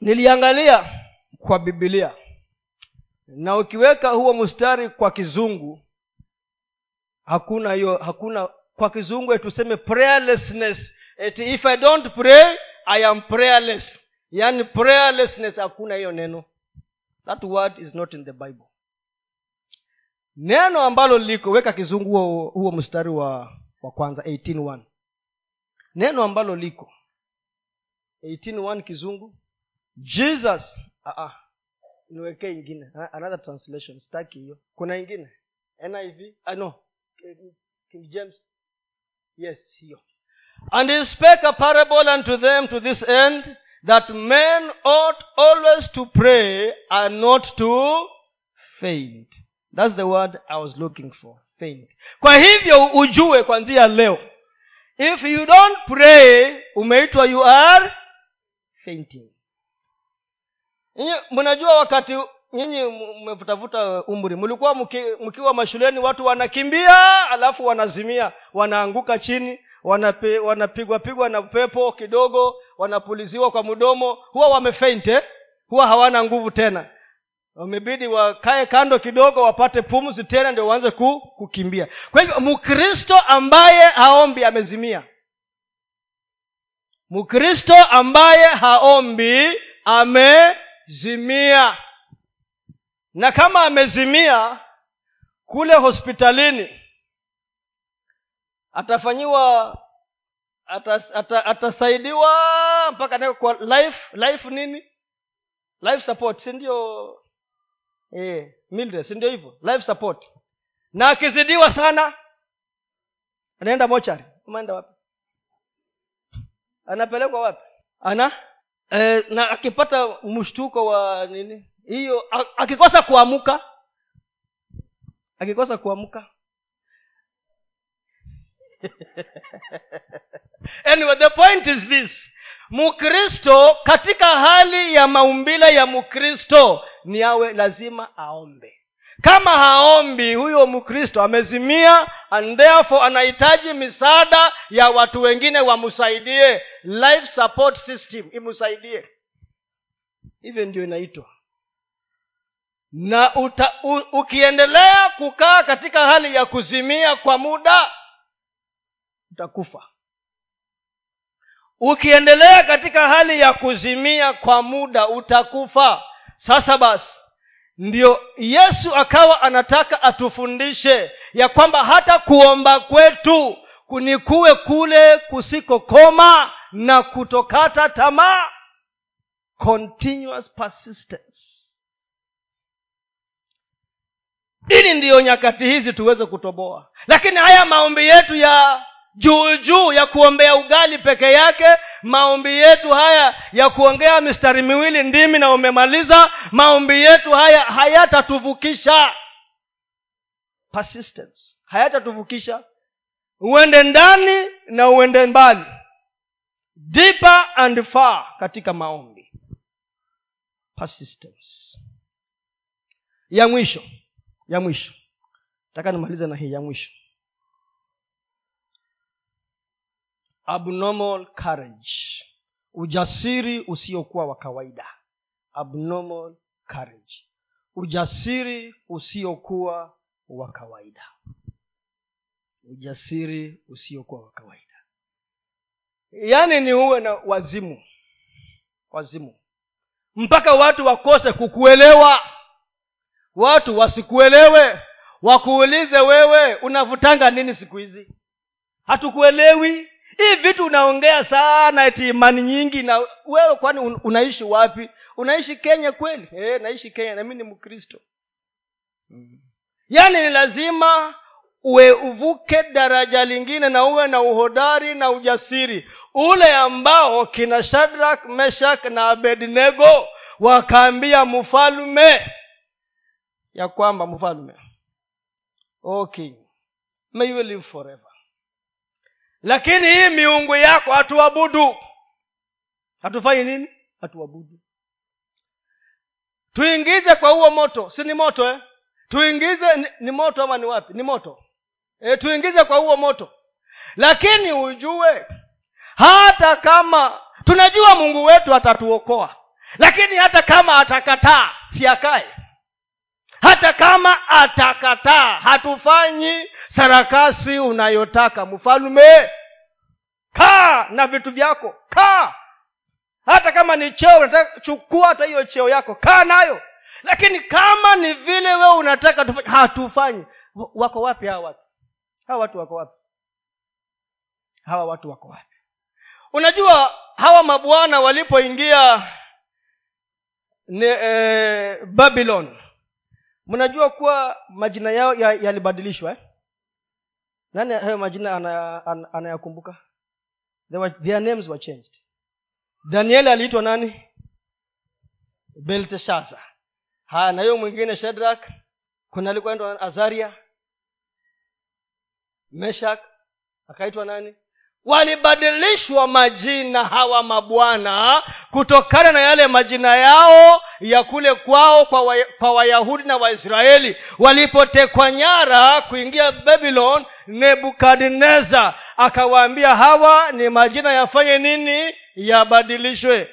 niliangalia kwa bibilia na ukiweka huo mstari kwa kizungu hakuna hiyo hakuna kwa kizungu tuseme prayerlessness. Eti if i don't pray i am prayerless yaani prayerlessness hakuna hiyo neno. That word is not in the bible. Neno ambalo liko weka kizungu huo, huo mstari wa wa kwanza 181 neno ambalo liko. 181 kizungu. Jesus uh-uh. niwekee ingine. Another translation. Sitaki hiyo. Kuna ingine? Niv uh, no. King james? Yes hiyo. And he spake a parable unto them to this end that men ought always to pray and not to faint. Thats the word i was looking for faint. Kwa hivyo ujue kwanzia leo if you don't pray umeitwa you are fainting. Mnajua wakati nyinyi mmevutavuta umri mlikuwa mkiwa mashuleni watu wanakimbia alafu wanazimia. Wanaanguka chini wanape, wanapigwa pigwa na pepo kidogo wanapuliziwa kwa mdomo. Huwa wamefeinte eh? huwa hawana nguvu tena. Wamebidi wakae kando kidogo wapate pumzi tena ndio waanze ku, kukimbia. Kwa hivyo mkristo ambaye haombi amezimia. Mkristo ambaye haombi amezimia na kama amezimia kule hospitalini atafanyiwa atas, ata, atasaidiwa mpaka nawe kwa life life nini? Life support si ndio? Eh, Mildred, si hivyo? Life support. Na akizidiwa sana anaenda mochari. Umeenda wapi? Anapelekwa wapi? Ana? Eh, na akipata mshtuko wa nini hiyo akikosa kuamka akikosa kuamka. Anyway the point is this. Mkristo katika hali ya maumbile ya mkristo ni awe lazima aombe. Kama haombi huyo mkristo amezimia and therefore anahitaji misaada ya watu wengine wamsaidie life support system imsaidie hivyo ndio inaitwa na uta, u, ukiendelea kukaa katika hali ya kuzimia kwa muda utakufa. Ukiendelea katika hali ya kuzimia kwa muda utakufa. Sasa basi ndio yesu akawa anataka atufundishe ya kwamba hata kuomba kwetu kunikuwe kule kusikokoma na kutokata tamaa. Continuous persistence ili ndiyo nyakati hizi tuweze kutoboa. Lakini haya maombi yetu ya juu juu ya kuombea ugali peke yake maombi yetu haya ya kuongea mistari miwili ndimi na umemaliza maombi yetu haya hayatatuvukisha. Persistence. Hayatatuvukisha. Uende ndani na uende mbali. Deeper and far katika maombi. Persistence. Ya mwisho ya mwisho. Nataka nimalize na hii ya mwisho. Abnormal courage. Ujasiri usiokuwa wa kawaida. Abnormal courage. Ujasiri usiokuwa wa kawaida. Ujasiri usiokuwa wa kawaida. Yaani ni uwe na wazimu. Wazimu. Mpaka watu wakose kukuelewa watu wasikuelewe. Wakuulize wewe unavutanga nini siku hizi? Hatukuelewi. Hii vitu unaongea sana eti imani nyingi na wewe kwani unaishi wapi? Unaishi kenya kweli? E, naishi kenya nami ni mkristo. Mm. yaani ni lazima uwe uvuke daraja lingine na uwe na uhodari na ujasiri. Ule ambao kina shadrak meshak na abednego wakaambia mfalume ya kwamba mfalume okay may you live forever. Lakini hii miungu yako hatuabudu. Hatufanyi nini? Hatuabudu. Tuingize kwa huo moto. Si ni moto eh? tuingize ni, ni moto ama ni wapi? Ni moto. E, tuingize kwa huo moto. Lakini ujue hata kama tunajua mungu wetu atatuokoa. Lakini hata kama atakataa siakae hata kama atakataa hatufanyi sarakasi unayotaka. Mfalume kaa na vitu vyako kaa. Hata kama ni cheo unataka chukua hata hiyo cheo yako kaa nayo. Lakini kama ni vile wewe unataka tufanye hatufanyi. Wako wapi hawa watu? Hawa watu wako wapi? Hawa watu wako wapi? Unajua hawa mabwana walipoingia ni eh, babylon mnajua kuwa majina yao ya- yalibadilishwa eh? nani hayo majina anaya- an- anayakumbuka? Were- their names were changed. Danieli aliitwa nani? Belteshaza. Haya na hiyo mwingine shedrak kuna alikuwa anaitwa azaria. Meshak akaitwa nani walibadilishwa majina hawa mabwana kutokana na yale majina yao ya kule kwao kwa, wa, kwa wayahudi na waisraeli. Walipotekwa nyara kuingia babylon nebukadnezar akawaambia hawa ni majina yafanye nini? Yabadilishwe.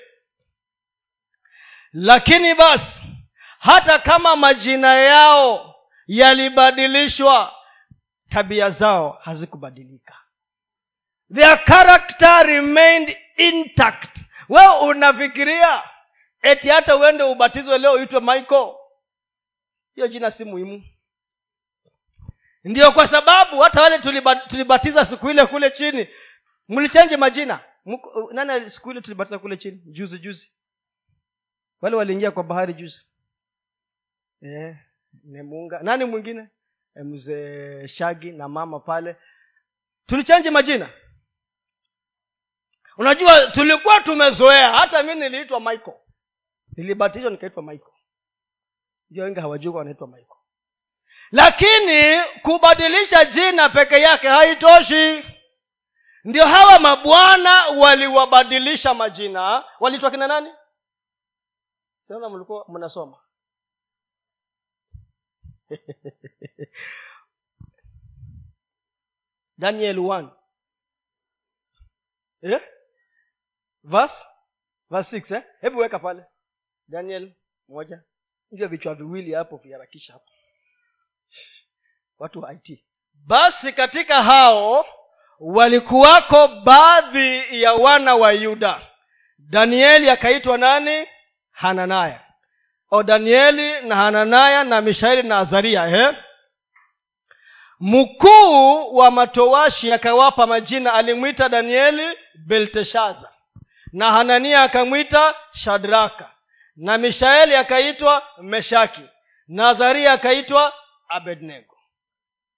Lakini basi hata kama majina yao yalibadilishwa tabia zao hazikubadilika their character remained intact. We unafikiria eti hata uende ubatizwe leo uitwe michael? Hiyo jina si muhimu. Ndio kwa sababu hata wale tulibatiza siku ile kule chini mlichenje majina. Nani siku ile tulibatiza kule chini? Juzi juzi. Wale waliingia kwa bahari juzi. Eh, nemunga nani mwingine? Eh, mzee shagi na mama pale. Tulichenje majina unajua tulikuwa tumezoea hata mi niliitwa michael. Nilibatizwa nikaitwa michael. Ndio wengi hawajui wanaitwa michael. Lakini kubadilisha jina peke yake haitoshi. Ndio hawa mabwana waliwabadilisha majina. Waliitwa kina nani? Siona mlikuwa mnasoma. Daniel 1 eh? Verse? Verse 6 eh? hebu weka pale. Daniel moja hivyo vichwa viwili hapo viharakisha hapo. Watu wa it basi katika hao walikuwako baadhi ya wana wa yuda. Danieli akaitwa nani? Hananaya o danieli na hananaya na mishaeli na azaria eh? mkuu wa matowashi akawapa majina alimwita danieli belteshaza na hanania akamwita shadraka. Na mishaeli akaitwa meshaki. Na azaria akaitwa abednego.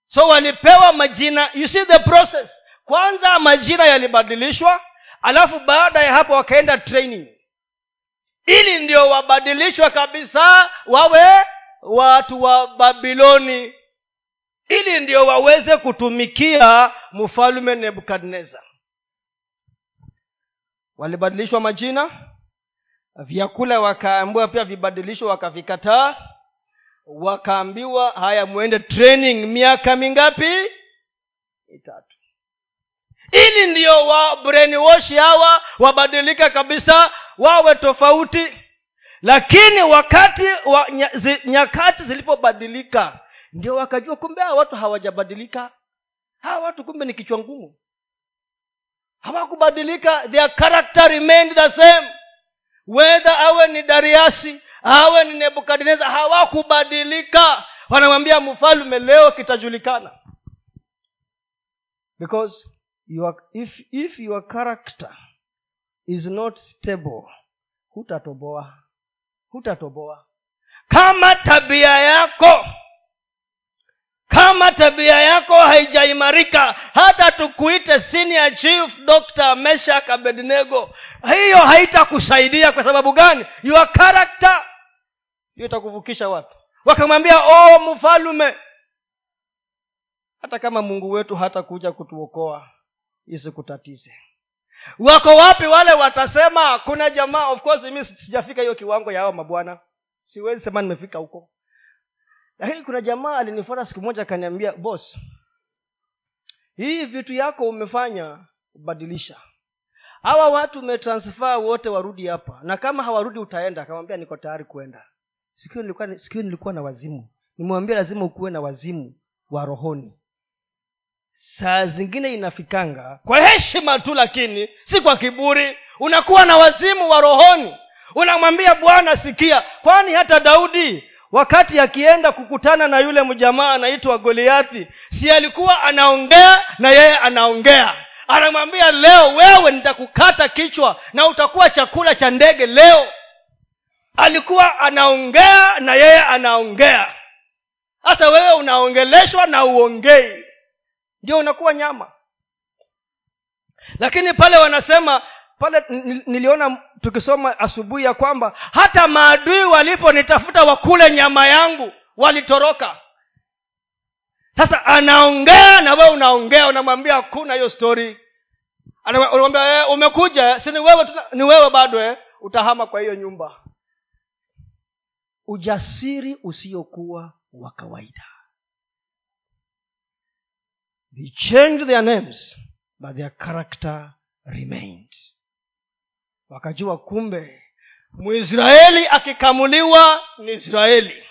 So walipewa majina. You see the process. Kwanza majina yalibadilishwa. Alafu baada ya hapo wakaenda training. Ili ndio wabadilishwe kabisa wawe watu wa babiloni. Ili ndio waweze kutumikia mfalume nebukadnezar walibadilishwa majina vyakula wakaambiwa pia vibadilishwe wakavikataa wakaambiwa haya mwende training miaka mingapi? Mitatu. Ili ndio wa hawa wabadilika kabisa wawe tofauti. Lakini wakati wa zi, nyakati zilipobadilika ndio wakajua kumbe hawa watu hawajabadilika. Hawa watu kumbe ni kichwa ngumu hawakubadilika their character remained the same. Wedha awe ni dariasi awe ni nebukadnezar hawakubadilika. Wanamwambia mfalume leo kitajulikana. Because your, if, if your character is not stable hutatoboa. Hutatoboa. Kama tabia yako kama tabia yako haijaimarika hata tukuite senior chief dr meshak abednego hiyo haitakusaidia. Kwa sababu gani? Your character. Hiyo itakuvukisha wapi? Wakamwambia oh mfalume. Hata kama mungu wetu hata kuja kutuokoa isikutatize. Wako wapi wale watasema kuna jamaa of course mi sijafika hiyo kiwango ya hao mabwana. Siwezi sema nimefika huko lakini kuna jamaa alinifuata siku moja akaniambia boss hii vitu yako umefanya kubadilisha hawa watu umetransfer wote warudi hapa na kama hawarudi utaenda. Akamwambia niko tayari kuenda. Siku nilikuwa siku nilikuwa na wazimu. Nimwambia lazima ukuwe na wazimu wa rohoni. Saa zingine inafikanga kwa heshima tu lakini si kwa kiburi. Unakuwa na wazimu wa rohoni. Unamwambia bwana sikia. Kwani hata daudi wakati akienda kukutana na yule mjamaa anaitwa goliathi si alikuwa anaongea na yeye anaongea. Anamwambia leo wewe nitakukata kichwa na utakuwa chakula cha ndege leo. Alikuwa anaongea na yeye anaongea. Sasa wewe unaongeleshwa na uongei. Ndio unakuwa nyama. Lakini pale wanasema pale niliona tukisoma asubuhi ya kwamba hata maadui waliponitafuta wakule nyama yangu walitoroka. Sasa anaongea na wewe unaongea unamwambia hakuna hiyo stori anamwambia e, umekuja si ni wewe ni wewe bado eh? utahama kwa hiyo nyumba. Ujasiri usiokuwa wa kawaida. They changed their names but their character remained wakajua kumbe mwisraeli akikamuliwa ni israeli.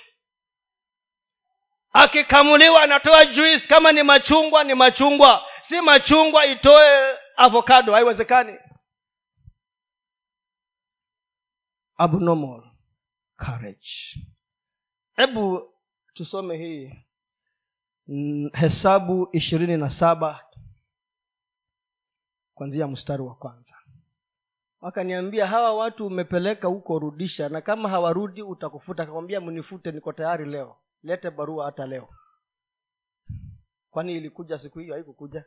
Akikamuliwa anatoa juice kama ni machungwa ni machungwa. Si machungwa itoe avocado haiwezekani. Abnormal courage. Hebu tusome hii mm, hesabu ishirini na saba kwanzia mstari wa kwanza wakaniambia hawa watu umepeleka huko rudisha na kama hawarudi utakufuta. Akamwambia mnifute niko tayari leo. Lete barua hata leo. Kwani ilikuja siku hiyo? Haikukuja.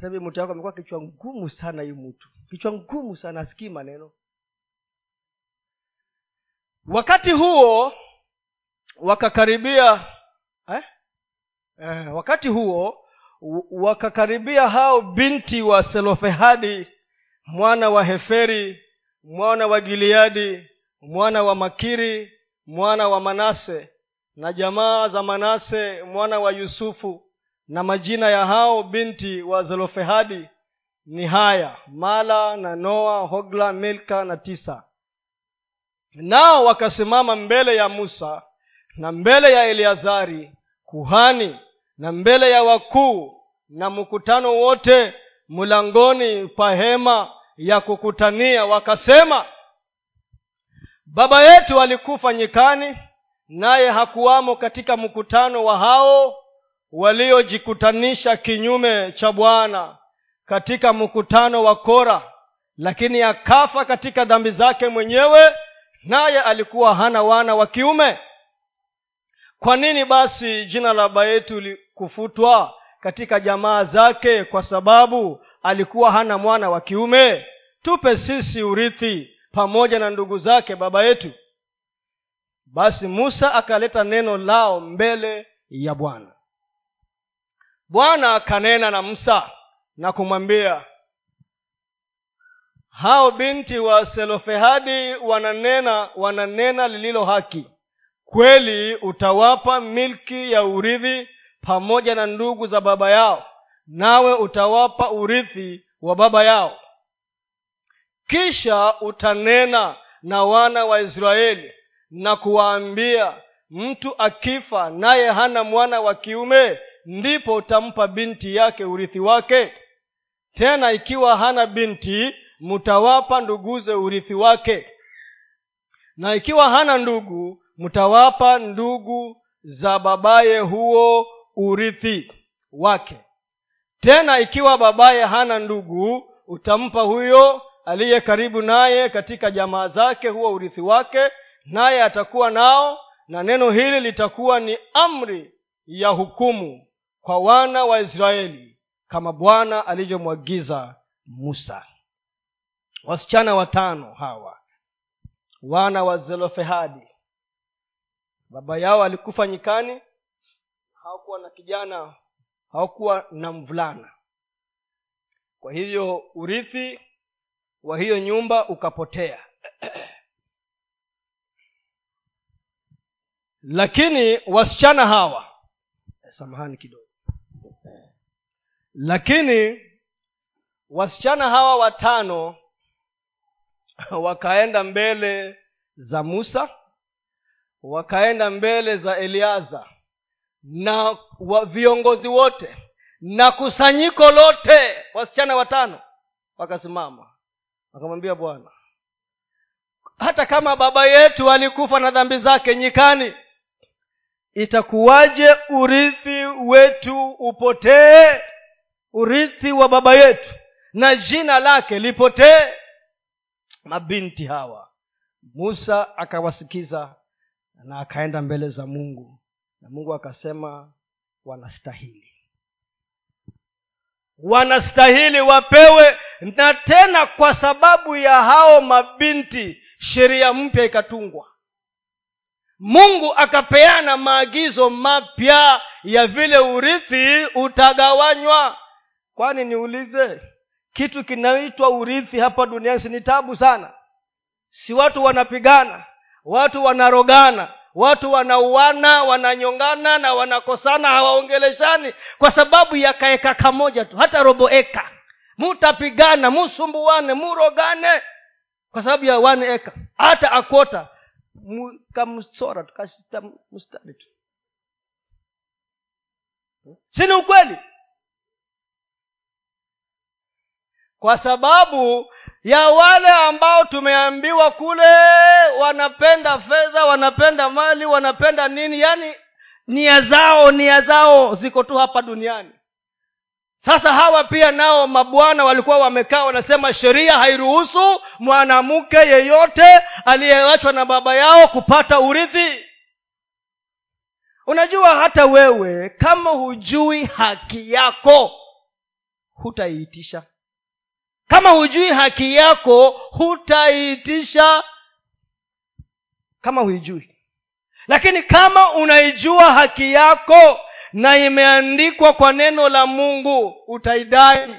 Hivi mtu yako amekuwa kichwa ngumu sana hii mtu. Kichwa ngumu sana asikii maneno. Wakati huo wakakaribia eh? Eh, wakati huo wakakaribia hao binti wa selofehadi mwana wa heferi mwana wa gileadi mwana wa makiri mwana wa manase na jamaa za manase mwana wa yusufu na majina ya hao binti wa zelofehadi ni haya mala na noa hogla milka na tisa. Nao wakasimama mbele ya musa na mbele ya eleazari kuhani na mbele ya wakuu na mkutano wote mlangoni pa hema ya kukutania wakasema baba yetu alikufa nyikani naye hakuwamo katika mkutano wa hao waliojikutanisha kinyume cha bwana katika mkutano wa kora lakini akafa katika dhambi zake mwenyewe naye alikuwa hana wana wa kiume. Kwa nini basi jina la baba yetu likufutwa katika jamaa zake kwa sababu alikuwa hana mwana wa kiume tupe sisi urithi pamoja na ndugu zake baba yetu. Basi musa akaleta neno lao mbele ya bwana. Bwana akanena na musa na kumwambia hao binti wa selofehadi wananena wananena lililo haki. Kweli utawapa milki ya urithi pamoja na ndugu za baba yao nawe utawapa urithi wa baba yao kisha utanena na wana wa israeli na kuwaambia mtu akifa naye hana mwana wa kiume ndipo utampa binti yake urithi wake. Tena ikiwa hana binti mtawapa nduguze urithi wake. Na ikiwa hana ndugu mtawapa ndugu za babaye huo urithi wake. Tena ikiwa babaye hana ndugu utampa huyo aliye karibu naye katika jamaa zake huo urithi wake naye atakuwa nao na neno hili litakuwa ni amri ya hukumu kwa wana wa israeli kama bwana alivyomwagiza musa. Wasichana watano hawa wana wa zelofehadi. Baba yao alikufa nyikani hawakuwa na kijana hawakuwa na mvulana. Kwa hivyo urithi wa hiyo nyumba ukapotea. Lakini wasichana hawa samahani kidogo. Lakini wasichana hawa watano wakaenda mbele za musa wakaenda mbele za eliaza na wa viongozi wote na kusanyiko lote wasichana watano wakasimama wakamwambia bwana hata kama baba yetu alikufa na dhambi zake nyikani itakuwaje urithi wetu upotee? Urithi wa baba yetu na jina lake lipotee? Mabinti hawa musa akawasikiza na akaenda mbele za mungu. Na mungu akasema wanastahili wanastahili wapewe na tena kwa sababu ya hao mabinti sheria mpya ikatungwa. Mungu akapeana maagizo mapya ya vile urithi utagawanywa. Kwani niulize kitu kinaitwa urithi hapa duniani si ni tabu sana? Si watu wanapigana watu wanarogana watu wanauana wananyongana na wanakosana hawaongeleshani kwa sababu ya kaeka kamoja tu hata robo eka. Mutapigana musumbuane murogane kwa sababu ya one eka hata akota kamsora tukashita mstari tu. Sini ukweli kwa sababu ya wale ambao tumeambiwa kule wanapenda fedha wanapenda mali wanapenda nini yaani nia zao nia zao ziko tu hapa duniani. Sasa hawa pia nao mabwana walikuwa wamekaa wanasema sheria hairuhusu mwanamke yeyote aliyeachwa na baba yao kupata urithi. Unajua hata wewe kama hujui haki yako hutaiitisha kama hujui haki yako hutaiitisha kama huijui. Lakini kama unaijua haki yako na imeandikwa kwa neno la mungu utaidai.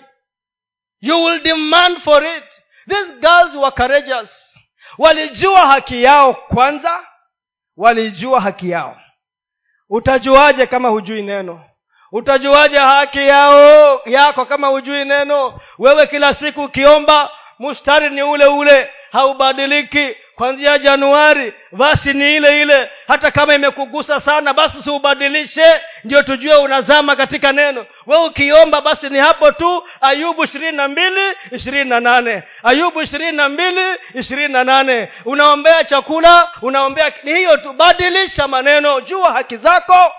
You will demand for it. These girls were courageous. Walijua haki yao kwanza. Walijua haki yao. Utajuaje kama hujui neno utajuaje haki yao yako kama hujui neno? Wewe kila siku ukiomba mstari ni ule ule haubadiliki. Kwanzia januari basi ni ile ile. Hata kama imekugusa sana basi siubadilishe ndio tujue unazama katika neno. We ukiomba basi ni hapo tu ayubu ishirini na mbili ishirini na nane. Ayubu ishirini na mbili ishirini na nane. Unaombea chakula unaombea ni hiyo tu. Badilisha maneno jua haki zako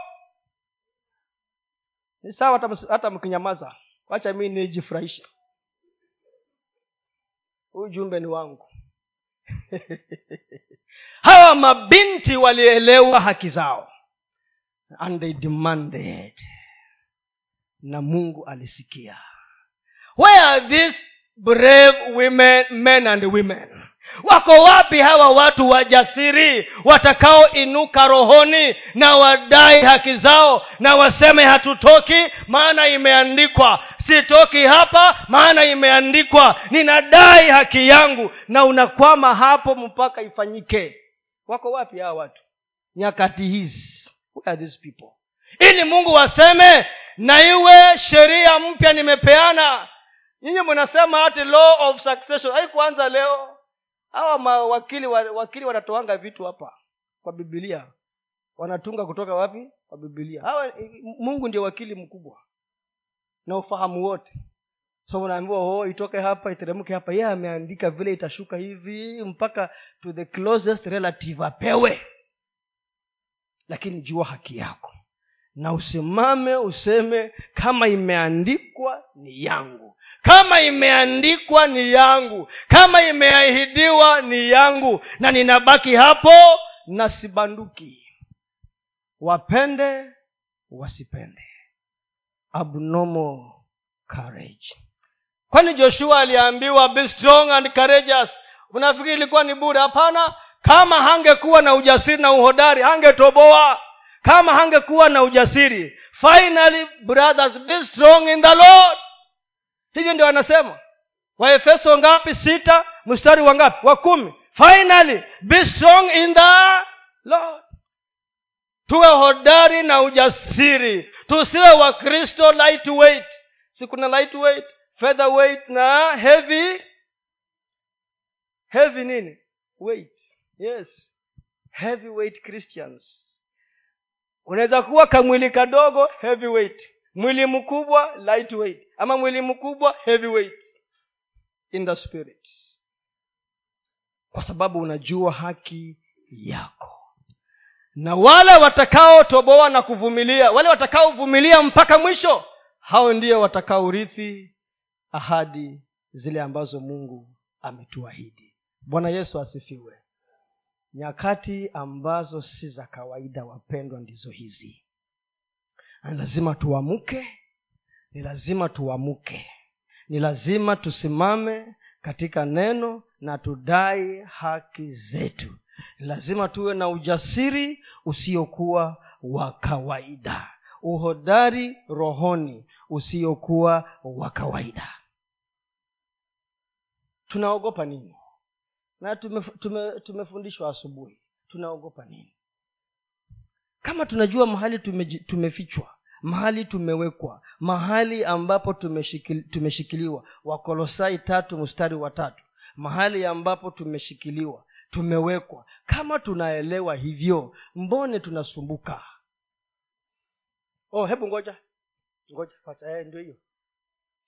ni sawa hata, mkinyamaza. Wacha mi nijifurahishe. Huu jumbe ni wangu. Hawa mabinti walielewa haki zao. And they demanded. Na mungu alisikia. Where are these brave women men and women wako wapi hawa watu wajasiri watakaoinuka rohoni na wadai haki zao na waseme hatutoki? Maana imeandikwa sitoki hapa maana imeandikwa ninadai haki yangu. Na unakwama hapo mpaka ifanyike. Wako wapi hawa watu? Nyakati hizi. Where are these people? Ili mungu waseme na iwe sheria mpya nimepeana. Nyinyi mnasema hati law of succession. Haikuanza leo hawa mawakili wakili wanatoanga vitu hapa kwa bibilia wanatunga kutoka wapi? Kwa bibilia hawa mungu ndio wakili mkubwa na ufahamu wote. So unaambiwa oh, itoke hapa iteremke hapa. Yeye ameandika vile itashuka hivi mpaka to the closest relative apewe. Lakini jua haki yako na usimame useme kama imeandikwa ni yangu. Kama imeandikwa ni yangu. Kama imeahidiwa ni yangu. Na ninabaki hapo na sibanduki. Wapende wasipende. Abnormal courage. Kwani joshua aliambiwa be strong and courageous. Unafikiri ilikuwa ni bure? Hapana. Kama hangekuwa na ujasiri na uhodari hangetoboa kama hangekuwa na ujasiri finally brothers be strong in the lord. Hivyo ndio anasema. Waefeso ngapi? Sita. Mstari wa ngapi? Wa kumi. Finally be strong in the lord. Tuwe hodari na ujasiri. Tusiwe wakristo lightweight. Si kuna lightweight? Featherweight na heavy? Heavy nini? Weight. Yes. Heavyweight christians unaweza kuwa kamwili kadogo heavyweight mwili mkubwa lightweight ama mwili mkubwa heavyweight in the spirit. Kwa sababu unajua haki yako. Na wale watakaotoboa na kuvumilia wale watakaovumilia mpaka mwisho hao ndio watakaorithi ahadi zile ambazo mungu ametuahidi. Bwana yesu asifiwe nyakati ambazo si za kawaida wapendwa ndizo hizi. Ni lazima tuamke ni lazima tuamke. Ni lazima tusimame katika neno na tudai haki zetu. Ni lazima tuwe na ujasiri usiokuwa wa kawaida. Uhodari rohoni usiokuwa wa kawaida. Tunaogopa nini na tumefundishwa tume, tume asubuhi. Tunaogopa nini? Kama tunajua mahali tume, tumefichwa mahali tumewekwa mahali ambapo tumeshikil, tumeshikiliwa wakolosai tatu mstari wa tatu mahali ambapo tumeshikiliwa tumewekwa kama tunaelewa hivyo mbone tunasumbuka? Oh hebu ngoja ngoja eh, ndio hiyo.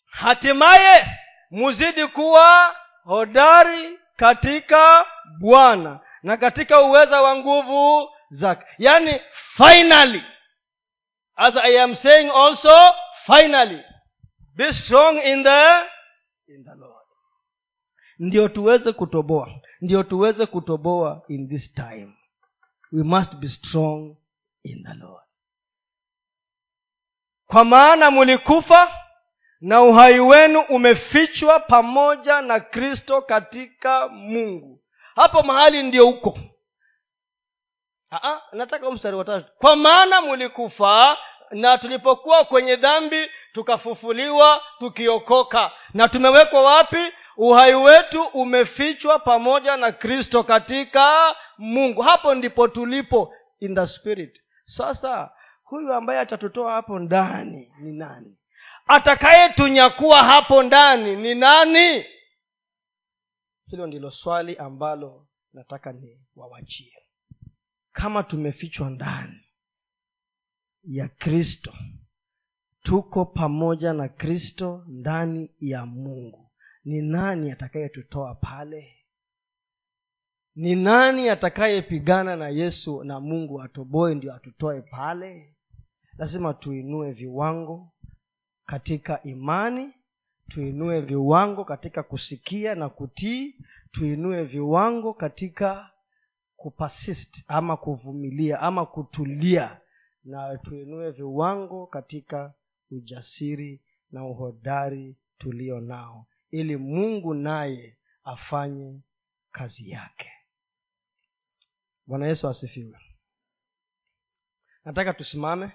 Hatimaye muzidi kuwa hodari katika bwana na katika uweza wa nguvu zake. Yaani finally. As i am saying also finally. Be strong in the in the lord. Ndio tuweze kutoboa. Ndio tuweze kutoboa in this time. We must be strong in the lord. Kwa maana mulikufa na uhai wenu umefichwa pamoja na kristo katika mungu. Hapo mahali ndio huko. Aa, nataka mstari watatu kwa maana mulikufa na tulipokuwa kwenye dhambi tukafufuliwa tukiokoka. Na tumewekwa wapi? Uhai wetu umefichwa pamoja na kristo katika mungu. Hapo ndipo tulipo in the spirit. Sasa huyu ambaye atatutoa hapo ndani ni nani atakayetunyakuwa hapo ndani ni nani? Hilo ndilo swali ambalo nataka ni wawachie kama tumefichwa ndani ya kristo tuko pamoja na kristo ndani ya mungu ni nani atakayetutoa pale? Ni nani atakayepigana na yesu na mungu atoboe ndio atutoe pale? Lazima tuinue viwango katika imani tuinue viwango katika kusikia na kutii tuinue viwango katika kupasist ama kuvumilia ama kutulia na tuinue viwango katika ujasiri na uhodari tulio nao ili mungu naye afanye kazi yake. Bwana yesu asifiwe. Nataka tusimame